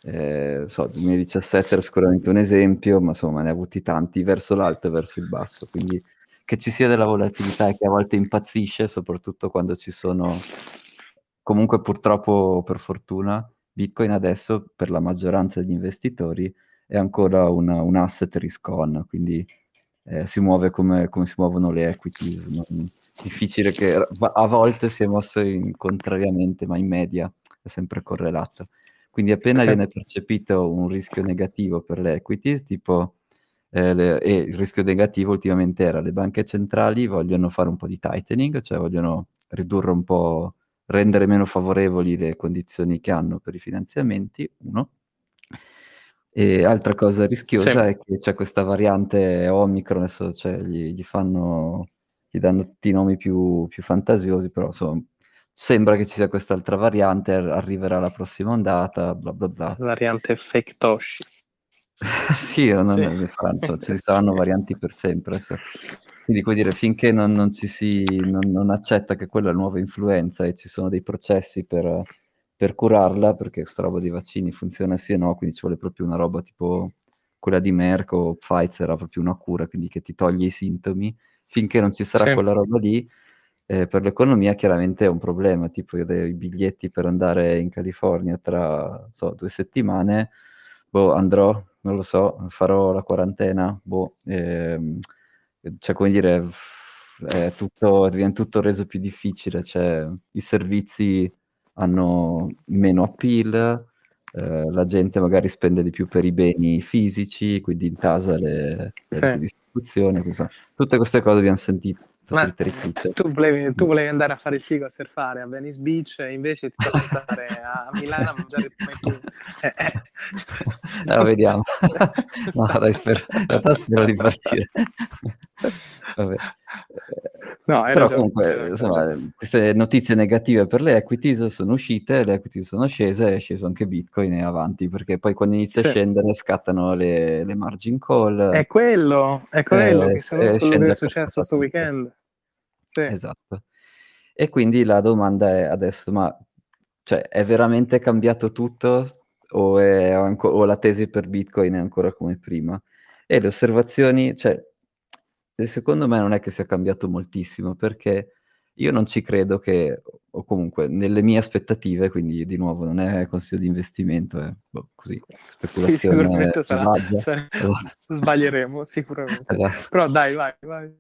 Eh, so, 2017 era sicuramente un esempio, ma insomma ne ha avuti tanti verso l'alto e verso il basso, quindi che ci sia della volatilità e che a volte impazzisce, soprattutto quando ci sono, comunque purtroppo per fortuna, Bitcoin adesso per la maggioranza degli investitori è ancora una, un asset risk on, quindi eh, si muove come, come, si muovono le equities. Non, difficile che a volte si è mosso in, contrariamente, ma in media è sempre correlato. Quindi appena sì. viene percepito un rischio negativo per le equities, tipo eh, le, e il rischio negativo ultimamente era le banche centrali vogliono fare un po' di tightening, cioè vogliono ridurre un po', rendere meno favorevoli le condizioni che hanno per i finanziamenti, uno. E altra cosa rischiosa sì. è che c'è questa variante Omicron, adesso cioè, gli, gli, fanno, gli danno tutti i nomi più, più fantasiosi, però insomma sembra che ci sia quest'altra variante, arriverà la prossima ondata, bla bla bla. Variante fake Toshi. sì, non sì. in Francia, ci saranno sì. varianti per sempre. So. Quindi, puoi dire, finché non, non ci si non, non, accetta che quella è la nuova influenza e ci sono dei processi per, per curarla, perché questa roba dei vaccini funziona sì e no, quindi ci vuole proprio una roba tipo quella di Merck o Pfizer, era proprio una cura, quindi che ti toglie i sintomi. Finché non ci sarà sì. quella roba lì, eh, per l'economia chiaramente è un problema, tipo io dei biglietti per andare in California tra so, due settimane, boh, andrò, non lo so, farò la quarantena, boh, ehm, cioè come dire, è tutto, viene tutto reso più difficile, cioè i servizi hanno meno appeal, eh, la gente magari spende di più per i beni fisici, quindi in casa le, le sì. distribuzioni, tutte queste cose abbiamo sentito tu volevi, tu volevi, andare a fare il figo a surfare a Venice Beach e invece ti devi andare a Milano a mangiare il fumetto. Eh, eh. No, vediamo. no, dai, spero, in realtà spero di partire. Vabbè. No, Però ragione, comunque, insomma, queste notizie negative per le equities sono uscite, le equities sono scese, è sceso anche Bitcoin e avanti, perché poi quando inizia sì. a scendere scattano le, le, margin call. È quello, è quello eh, che, quello che è successo questo weekend. Sì. Esatto. E quindi la domanda è adesso, ma cioè, è veramente cambiato tutto o, anco- o, la tesi per Bitcoin è ancora come prima? E le osservazioni, cioè, secondo me non è che sia cambiato moltissimo, perché io non ci credo che, o comunque nelle mie aspettative, quindi di nuovo non è consiglio di investimento, è boh, così, speculazione sì, sarà, sarà, sbaglieremo sicuramente. Esatto. Però dai, vai, vai.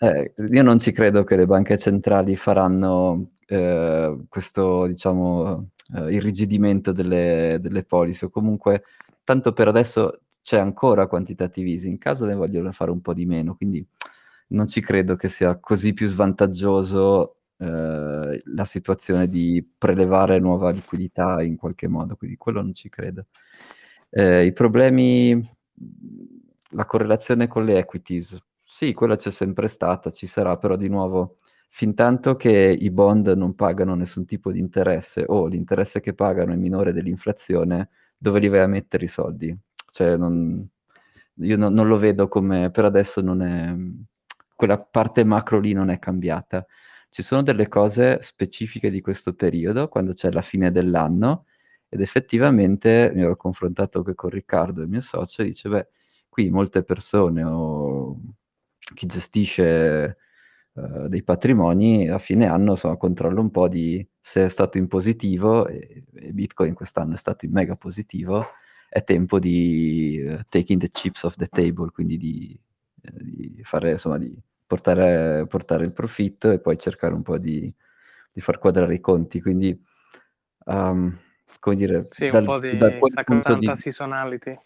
Eh, io non ci credo che le banche centrali faranno eh, questo, diciamo, eh, irrigidimento delle, delle policy, o comunque, tanto per adesso c'è ancora quantitative easing, in caso ne vogliono fare un po' di meno, quindi non ci credo che sia così più svantaggioso eh, la situazione di prelevare nuova liquidità in qualche modo, quindi quello non ci credo. Eh, I problemi, la correlazione con le equities, sì, quella c'è sempre stata, ci sarà, però di nuovo, fin tanto che i bond non pagano nessun tipo di interesse o l'interesse che pagano è minore dell'inflazione, dove li vai a mettere i soldi? Cioè, non, io no, non lo vedo come, per adesso non è, quella parte macro lì non è cambiata. Ci sono delle cose specifiche di questo periodo, quando c'è la fine dell'anno, ed effettivamente mi ero confrontato anche con Riccardo, il mio socio, e dice, beh, qui molte persone o chi gestisce uh, dei patrimoni a fine anno insomma, controlla un po' di se è stato in positivo e, e Bitcoin quest'anno è stato in mega positivo, è tempo di uh, taking the chips off the table, quindi di, uh, di fare insomma di portare, portare, il profitto e poi cercare un po' di, di far quadrare i conti. Quindi, um, come dire, sì, dal, un po' di sacrosanta di... seasonality.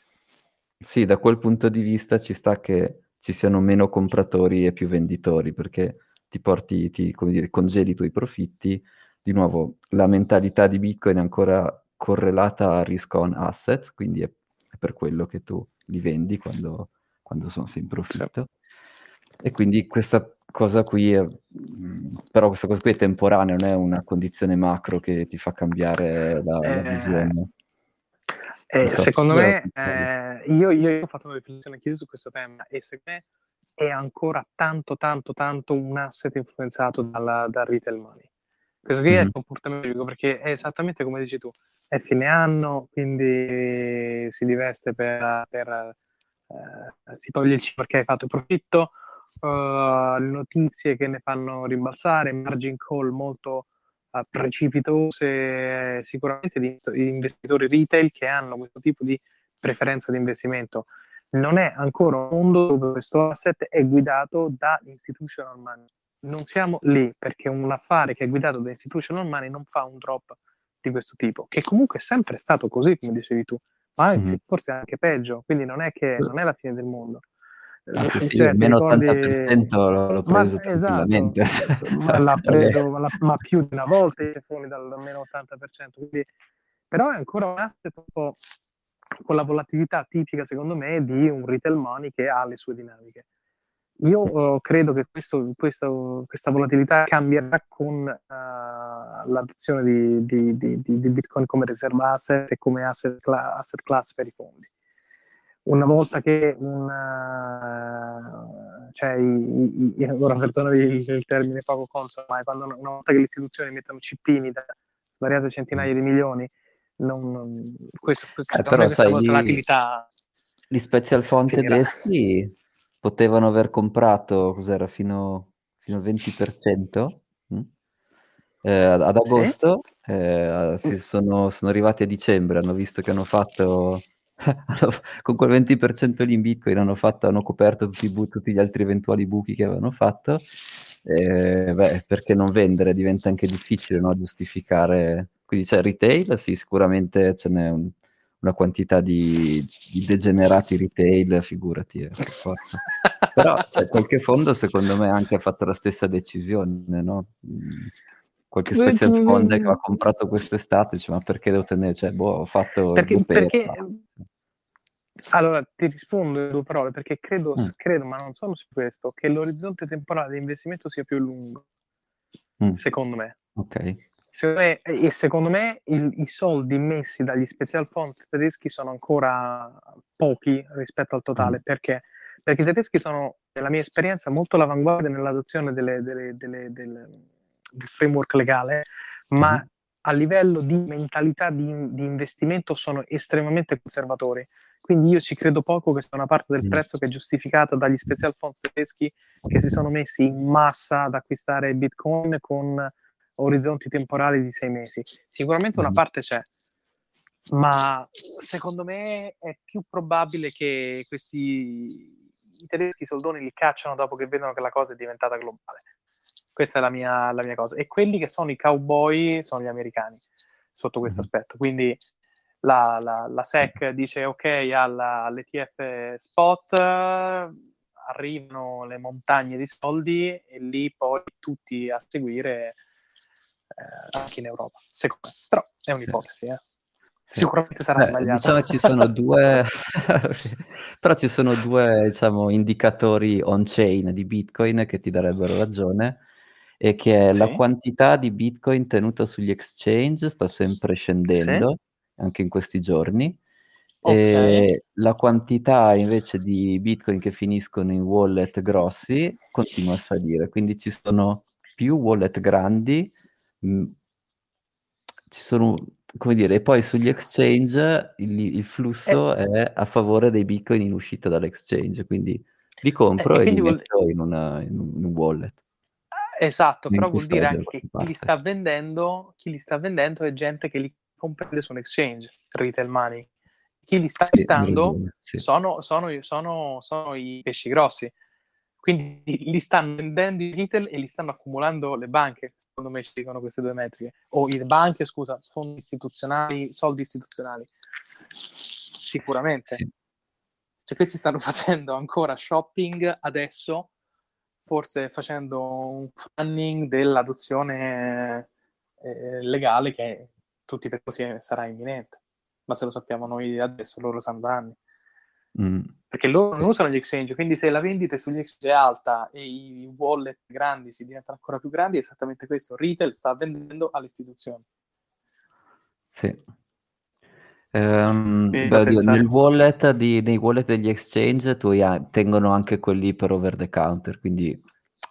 Sì, da quel punto di vista ci sta che ci siano meno compratori e più venditori, perché ti porti, ti, come dire, congeli i tuoi profitti. Di nuovo, la mentalità di Bitcoin è ancora correlata a risk on asset, quindi è, è per quello che tu li vendi quando, quando sono sei in profitto. E quindi questa cosa qui, è, mm, però questa cosa qui è temporanea, non è una condizione macro che ti fa cambiare la, eh, la visione. Eh, so, secondo me, eh, io, io, ho fatto una riflessione anche su questo tema e secondo me è ancora tanto, tanto, tanto un asset influenzato dalla, dal retail money. Questo qui mm-hmm. è il comportamento perché è esattamente come dici tu, è fine anno, quindi si diveste per, per eh, si toglie il cibo perché hai fatto profitto, uh, notizie che ne fanno rimbalzare, margin call molto precipitose sicuramente di investitori retail che hanno questo tipo di preferenza di investimento. Non è ancora un mondo dove questo asset è guidato da institutional money. Non siamo lì perché un affare che è guidato da institutional money non fa un drop di questo tipo, che comunque è sempre stato così, come dicevi tu, ma anzi, mm-hmm. forse anche peggio, quindi non è che non è la fine del mondo. Ah, sì, sì, cioè, meno ricordi... 80% l'ho, l'ho preso ma, esatto, ma l'ha preso ma, ma, più di una volta fuori dal meno 80%, quindi, però è ancora un asset un po' con la volatilità tipica, secondo me, di un retail money che ha le sue dinamiche. Io uh, credo che questo, questo, questa volatilità cambierà con uh, l'adozione di, di, di, di, Bitcoin come riserva asset e come asset, cla- asset class per i fondi. Una volta che una, cioè, i, i, ora perdonami il, il termine poco consono, ma quando una volta che le istituzioni mettono cippini da svariate centinaia di milioni, non, non, questo, eh, però sai, gli, volatilità gli special font tedeschi potevano aver comprato cos'era fino, fino al 20% mh? eh, ad agosto, sì? eh, sono, sono, arrivati a dicembre, hanno visto che hanno fatto, con quel 20% lì in Bitcoin hanno, fatto, hanno coperto tutti, bu- tutti, gli altri eventuali buchi che avevano fatto, eh, beh, perché non vendere diventa anche difficile no, giustificare. Quindi c'è retail, sì, sicuramente ce n'è un, una quantità di, di, degenerati retail, figurati. Eh, Però cioè, qualche fondo secondo me anche ha fatto la stessa decisione, no? Mm qualche special fund che ha comprato quest'estate, dice, ma perché devo tenere? Cioè, boh, ho fatto perché, perché... Allora, ti rispondo in due parole, perché credo, mm. credo, ma non sono su questo, che l'orizzonte temporale di investimento sia più lungo, mm. secondo me. Ok. Secondo me, e secondo me il, i soldi messi dagli special funds tedeschi sono ancora pochi rispetto al totale, mm. perché? Perché i tedeschi sono, nella mia esperienza, molto all'avanguardia nell'adozione delle, delle, delle, del framework legale, ma mm-hmm. a livello di mentalità di, di, investimento sono estremamente conservatori. Quindi io ci credo poco che sia una parte del mm. prezzo che è giustificata dagli special funds tedeschi che si sono messi in massa ad acquistare Bitcoin con orizzonti temporali di sei mesi. Sicuramente una mm. parte c'è, ma secondo me è più probabile che questi i tedeschi soldoni li cacciano dopo che vedono che la cosa è diventata globale. Questa è la mia, la mia cosa. E quelli che sono i cowboy sono gli americani sotto questo mm-hmm. aspetto. Quindi la, la, la, SEC dice ok alla, all'ETF spot, arrivano le montagne di soldi e lì poi tutti a seguire eh, anche in Europa. Secondo me. Però è un'ipotesi, eh. Sicuramente sarà Beh, sbagliato. Diciamo ci sono due, però ci sono due diciamo, indicatori on-chain di Bitcoin che ti darebbero ragione e che sì. la quantità di Bitcoin tenuta sugli exchange sta sempre scendendo, sì. anche in questi giorni, okay. e la quantità invece di Bitcoin che finiscono in wallet grossi continua a salire, quindi ci sono più wallet grandi, mh, ci sono, come dire, e poi sugli exchange il, il flusso eh. è a favore dei Bitcoin in uscita dall'exchange, quindi li compro eh, e, e li metto vuol... in, una, in un wallet. Esatto, però vuol dire anche che chi li sta vendendo, chi li sta vendendo è gente che li comprende su un exchange, retail money. Chi li sta acquistando sì, sì. sono, sono, sono, sono, i pesci grossi. Quindi li stanno vendendo i retail e li stanno accumulando le banche, secondo me ci dicono queste due metriche. O le banche, scusa, fondi istituzionali, soldi istituzionali. Sicuramente. Sì. Cioè, questi stanno facendo ancora shopping adesso forse facendo un planning dell'adozione eh, legale che tutti per così sarà imminente. Ma se lo sappiamo noi adesso, loro sanno da anni. Mm. Perché loro non usano gli exchange, quindi se la vendita sugli exchange è alta e i wallet grandi si diventano ancora più grandi, è esattamente questo. Retail sta vendendo alle istituzioni. Sì. Um, beh, nel wallet di, nei wallet degli exchange tu hai, tengono anche quelli per over the counter, quindi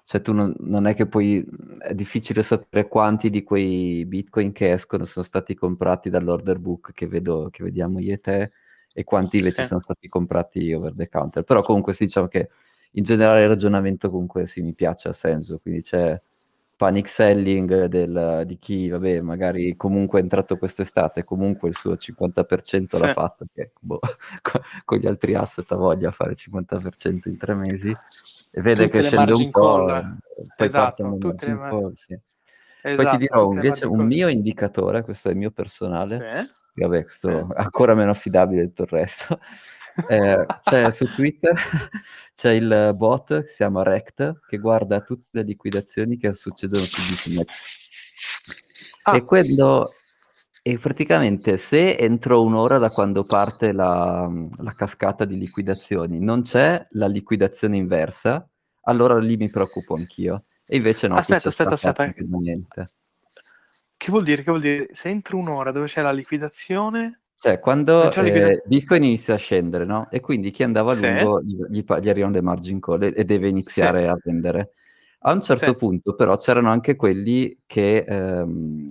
cioè tu non, non, è che poi è difficile sapere quanti di quei bitcoin che escono sono stati comprati dall'order book che, vedo, che vediamo io e te e quanti invece sì. sono stati comprati over the counter. Però comunque sì, diciamo che in generale il ragionamento comunque sì, mi piace, ha senso, quindi c'è panic selling del, di chi, vabbè, magari comunque è entrato quest'estate, comunque il suo 50% sì. l'ha fatto, che boh, con gli altri asset ha voglia a fare il 50% in tre mesi, e vede tutte che scende un po', call. poi esatto, partono tutte le call, sì. esatto, Poi ti dirò invece un mio indicatore, questo è il mio personale, sì. Vabbè, questo è ancora meno affidabile di tutto il resto, eh, c'è su Twitter c'è il bot che si chiama Rect che guarda tutte le liquidazioni che succedono su Bitmex. Ah. E quello e praticamente se entro un'ora da quando parte la, la, cascata di liquidazioni non c'è la liquidazione inversa, allora lì mi preoccupo anch'io. E invece no, aspetta, aspetta, aspetta. Niente. Che vuol dire? Che vuol dire? Se entro un'ora dove c'è la liquidazione, cioè, quando eh, Bitcoin inizia a scendere, no? E quindi chi andava a sì. lungo gli, gli, gli, arrivano le margin call e, e deve iniziare sì. a vendere. A un certo sì. punto, però, c'erano anche quelli che ehm,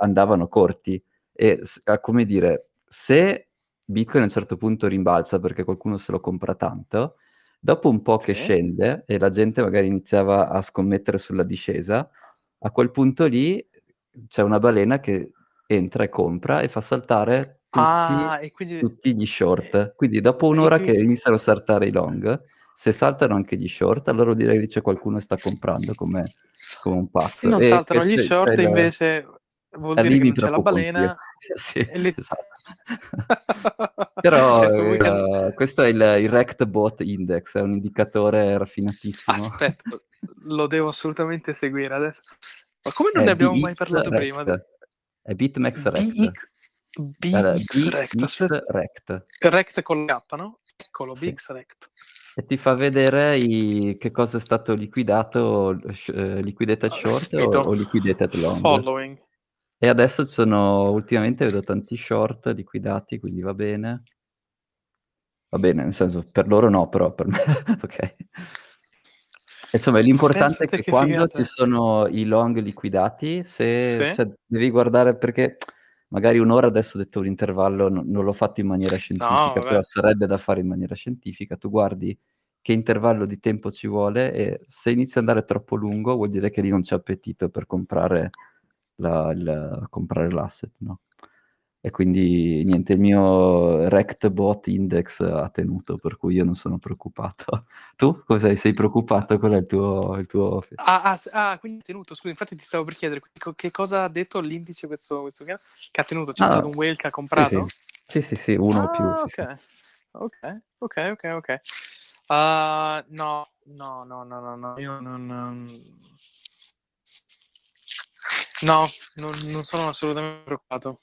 andavano corti. E come dire, se Bitcoin a un certo punto rimbalza perché qualcuno se lo compra tanto, dopo un po' che scende e la gente magari iniziava a scommettere sulla discesa, a quel punto lì c'è una balena che entra e compra e fa saltare tutti, ah, quindi... tutti gli short. Quindi dopo un'ora quindi... che iniziano a saltare i long, se saltano anche gli short, allora direi che c'è qualcuno che sta comprando come, come un pazzo. Se non e saltano gli short, invece vuol dire che c'è la balena. Sì, li... esatto. Però uh, questo è il, il Rect Bot Index, è un indicatore raffinatissimo. Aspetta, lo devo assolutamente seguire adesso. Ma come non è ne abbiamo BX mai parlato Rect. prima? È Bitmex Rect. BX Rect. Rect. Rect con la K, no? Eccolo, sì. BX Rect. E ti fa vedere i... che cosa è stato liquidato, uh, liquidated short o, o liquidated long. Following. E adesso ci sono, ultimamente vedo tanti short liquidati, quindi va bene. Va bene, nel senso, per loro no, però per me, ok. Insomma, l'importante è che, che quando figata. ci sono i long liquidati, se sì. cioè, devi guardare perché magari un'ora adesso ho detto un intervallo, no, non l'ho fatto in maniera scientifica, no, però sarebbe da fare in maniera scientifica. Tu guardi che intervallo di tempo ci vuole e se inizia ad andare troppo lungo vuol dire che lì non c'è appetito per comprare la, il, comprare l'asset, no? E quindi niente, il mio rect bot index ha tenuto, per cui io non sono preoccupato. Tu cosa sei preoccupato? Qual è il tuo... Il tuo... Ah, ah, ah, quindi ha tenuto, scusa, infatti ti stavo per chiedere che cosa ha detto l'indice questo, questo che ha tenuto? C'è ah, stato un whale che ha comprato? Sì, sì, sì, sì uno o più. Sì, okay. Ok, ok, ok, ok. Uh, no, no, no, no, no, no, io non... No, non, non sono assolutamente preoccupato.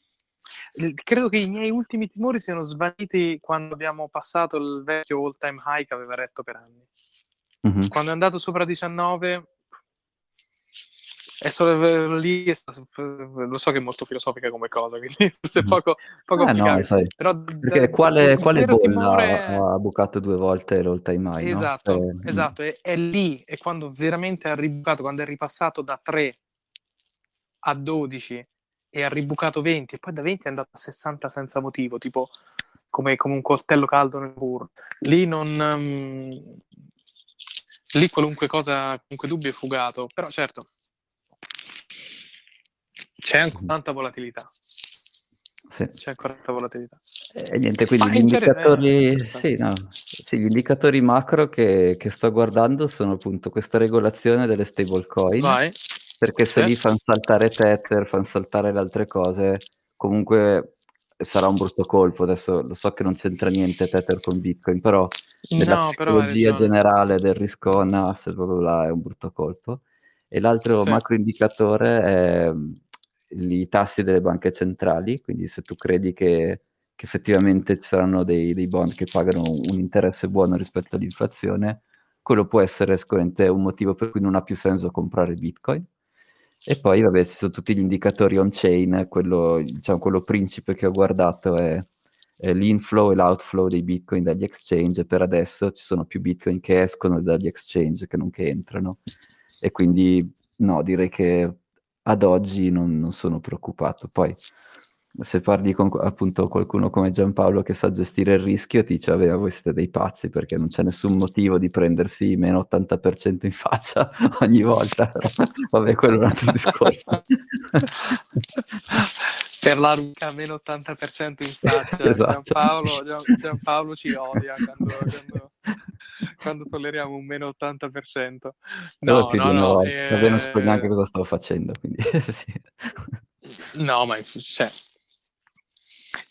Credo che i miei ultimi timori siano svaniti quando abbiamo passato il vecchio all time high che aveva retto per anni. Mm-hmm. Quando è andato sopra 19, è solo lì, è stato, lo so che è molto filosofica come cosa, quindi forse è poco, poco eh, no, sai, Però perché da, quale, quale bolla timore... ha bucato due volte l'all time high? Esatto, no? eh, esatto. È, è, lì, è quando veramente ha ribucato, quando è ripassato da 3 a 12 e ha ribucato 20 e poi da 20 è andato a 60 senza motivo, tipo come, come un coltello caldo nel burro. Lì non... Um, lì qualunque cosa, qualunque dubbio è fugato, però certo c'è ancora tanta volatilità. Sì. C'è ancora tanta volatilità. E niente, quindi gli indicatori, sì, no, sì, gli indicatori macro che, che, sto guardando sono appunto questa regolazione delle stablecoin. Vai perché se lì fanno saltare Tether, fanno saltare le altre cose, comunque sarà un brutto colpo. Adesso lo so che non c'entra niente Tether con Bitcoin, però nella no, psicologia però generale del risk on asset, proprio là è un brutto colpo. E l'altro sì. macro indicatore è mm, i tassi delle banche centrali, quindi se tu credi che, che effettivamente ci saranno dei, dei, bond che pagano un interesse buono rispetto all'inflazione, quello può essere sicuramente un motivo per cui non ha più senso comprare Bitcoin. E poi, vabbè, ci sono tutti gli indicatori on-chain, quello, diciamo, quello principe che ho guardato è, è, l'inflow e l'outflow dei bitcoin dagli exchange, per adesso ci sono più bitcoin che escono dagli exchange che non che entrano. E quindi, no, direi che ad oggi non, non sono preoccupato. Poi, se parli con appunto qualcuno come Giampaolo che sa gestire il rischio, ti dice, vabbè, voi siete dei pazzi perché non c'è nessun motivo di prendersi meno 80% in faccia ogni volta. vabbè, quello è un altro discorso. per la ruca meno 80% in faccia. Esatto. Giampaolo, Gian, Giampaolo, ci odia quando, quando, quando, tolleriamo un meno 80%. No, no, no. Eh... Vabbè, non so neanche cosa stavo facendo, quindi sì. No, ma cioè,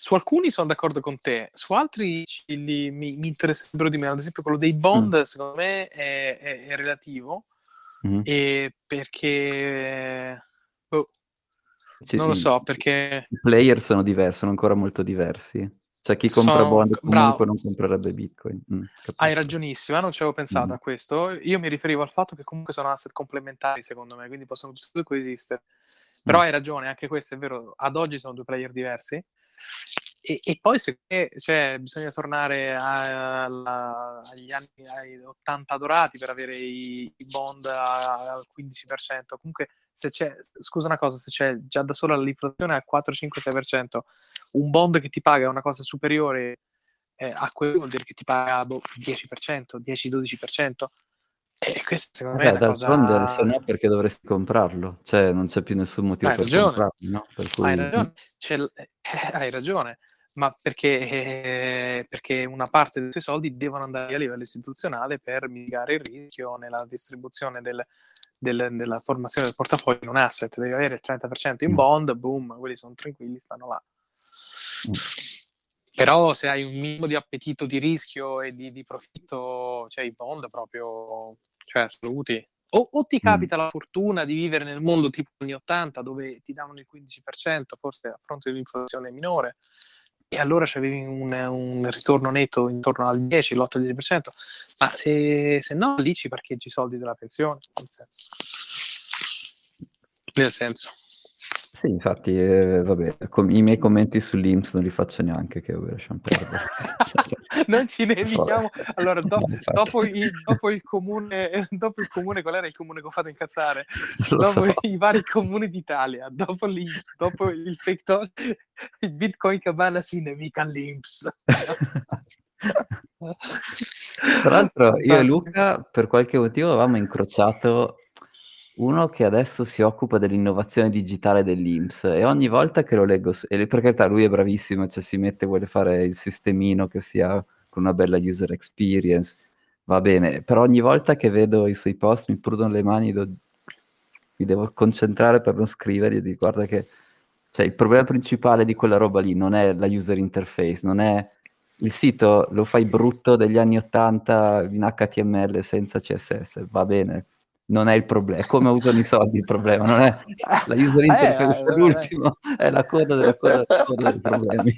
su alcuni sono d'accordo con te, su altri li, mi, mi interesserebbero di meno. Ad esempio, quello dei bond, mm. secondo me, è, è, è relativo. Mm. perché oh, sì, non lo so, perché i player sono diversi, sono ancora molto diversi. Cioè, chi compra sono... bond comunque Bravo. non comprerebbe Bitcoin. Mm, Hai ragionissima, non ci avevo pensato mm. a questo. Io mi riferivo al fatto che comunque sono asset complementari, secondo me, quindi possono tutti e due coesistere. Però mm. hai ragione, anche questo è vero, ad oggi sono due player diversi. E, e poi se, cioè, bisogna tornare a, a, agli anni ai 80 dorati per avere i, i bond al 15%. Comunque, se c'è, scusa una cosa, se c'è già da sola l'inflazione al 4, 5, 6%, un bond che ti paga una cosa superiore eh, a quello vuol dire che ti paga boh, 10%, 10-12%. E questo secondo eh, me d'altronde cosa... se no perché dovresti comprarlo? Cioè non c'è più nessun motivo hai per ragione. comprarlo, no? Cui... Hai ragione, eh, hai ragione, ma perché, eh, perché, una parte dei tuoi soldi devono andare a livello istituzionale per mitigare il rischio nella distribuzione del, del, della formazione del portafoglio in un asset, devi avere il 30% in bond, boom, quelli sono tranquilli, stanno là. Mm. Però se hai un minimo di appetito di rischio e di, di profitto, cioè i bond proprio, cioè saluti. O, o ti mm. capita mm. la fortuna di vivere nel mondo tipo anni 80 dove ti davano il 15%, forse a fronte di un'inflazione minore, e allora avevi un, un, ritorno netto intorno al 10, l'8-10%, ma se, se, no lì ci parcheggi i soldi della pensione, nel senso. Nel senso. Sì, infatti, eh, vabbè, com- i miei commenti sull'Inps non li faccio neanche, che lasciamo perdere. non ci nevichiamo. Allora, do- dopo, il, dopo, il comune, dopo il comune, qual era il comune che ho fatto incazzare? Dopo so. i vari comuni d'Italia, dopo l'Inps, dopo il fake talk, il Bitcoin Cabana si nevica l'Inps. Tra l'altro, io e Luca, per qualche motivo, avevamo incrociato uno che adesso si occupa dell'innovazione digitale dell'Inps e ogni volta che lo leggo, e per carità lui è bravissimo, cioè si mette, vuole fare il sistemino che sia con una bella user experience, va bene, però ogni volta che vedo i suoi post mi prudono le mani, do, mi devo concentrare per non scrivere e dico guarda che cioè, il problema principale di quella roba lì non è la user interface, non è il sito lo fai brutto degli anni 80 in HTML senza CSS, va bene, non è il problema, è come usano i soldi il problema, non è la user eh, interface eh, è l'ultimo, è la coda della coda, coda dei problemi.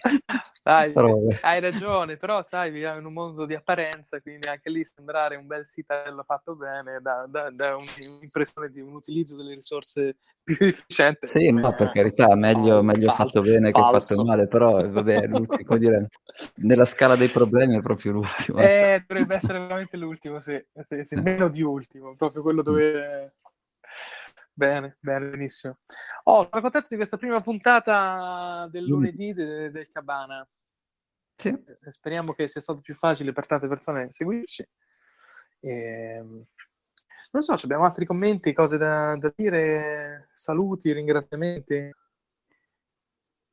Dai, hai ragione, però sai, viviamo in un mondo di apparenza, quindi anche lì sembrare un bel sitello fatto bene da, da, da un'impressione di un utilizzo delle risorse più efficiente. Sì, no, per carità, meglio, meglio falso, fatto bene falso. che fatto male, però vabbè, l'ultimo, dire, nella scala dei problemi è proprio l'ultimo. Eh, dovrebbe essere veramente l'ultimo, sì, sì, sì, meno di ultimo, proprio quello dove... Bene, bene, benissimo. Oh, sono contento di questa prima puntata del lunedì de- del Cabana. Sì. Eh, speriamo che sia stato più facile per tante persone seguirci. E... Non so, abbiamo altri commenti, cose da, da dire, saluti, ringraziamenti,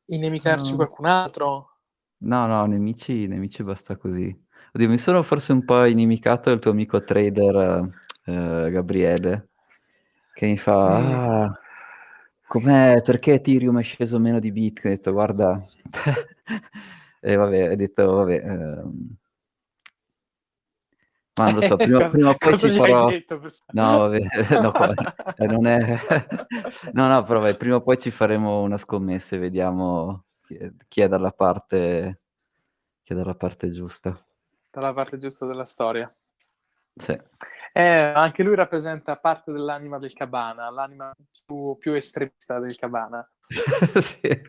inimicarci no. qualcun altro? No, no, nemici, nemici basta così. Oddio, mi sono forse un po' inimicato del tuo amico trader eh, Gabriele, che mi fa, mm. ah, com'è, perché Ethereum è sceso meno di Bitcoin? Ho detto, guarda, e vabbè, hai detto, vabbè, ehm... ma non lo so, prima, prima o poi ci farò... No, vabbè, no, eh, non è... no, no, però vabbè, prima o poi ci faremo una scommessa e vediamo chi è, chi è dalla parte... chi è dalla parte giusta. Dalla parte giusta della storia. Sì. Eh, anche lui rappresenta parte dell'anima del Cabana, l'anima più, più estremista del Cabana. sì.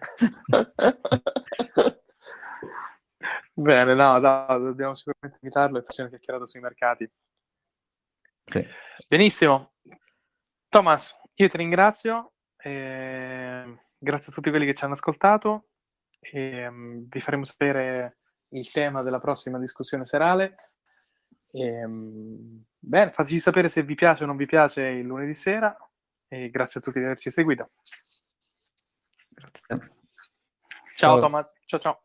Bene, no, no, dobbiamo sicuramente invitarlo e facciamo una chiacchierata sui mercati. Sì. Benissimo. Thomas, io ti ringrazio. Eh, grazie a tutti quelli che ci hanno ascoltato. E, um, vi faremo sapere il tema della prossima discussione serale. E, um, bene, fateci sapere se vi piace o non vi piace il lunedì sera. E grazie a tutti di averci seguito. Grazie. Ciao, ciao. Thomas. Ciao ciao.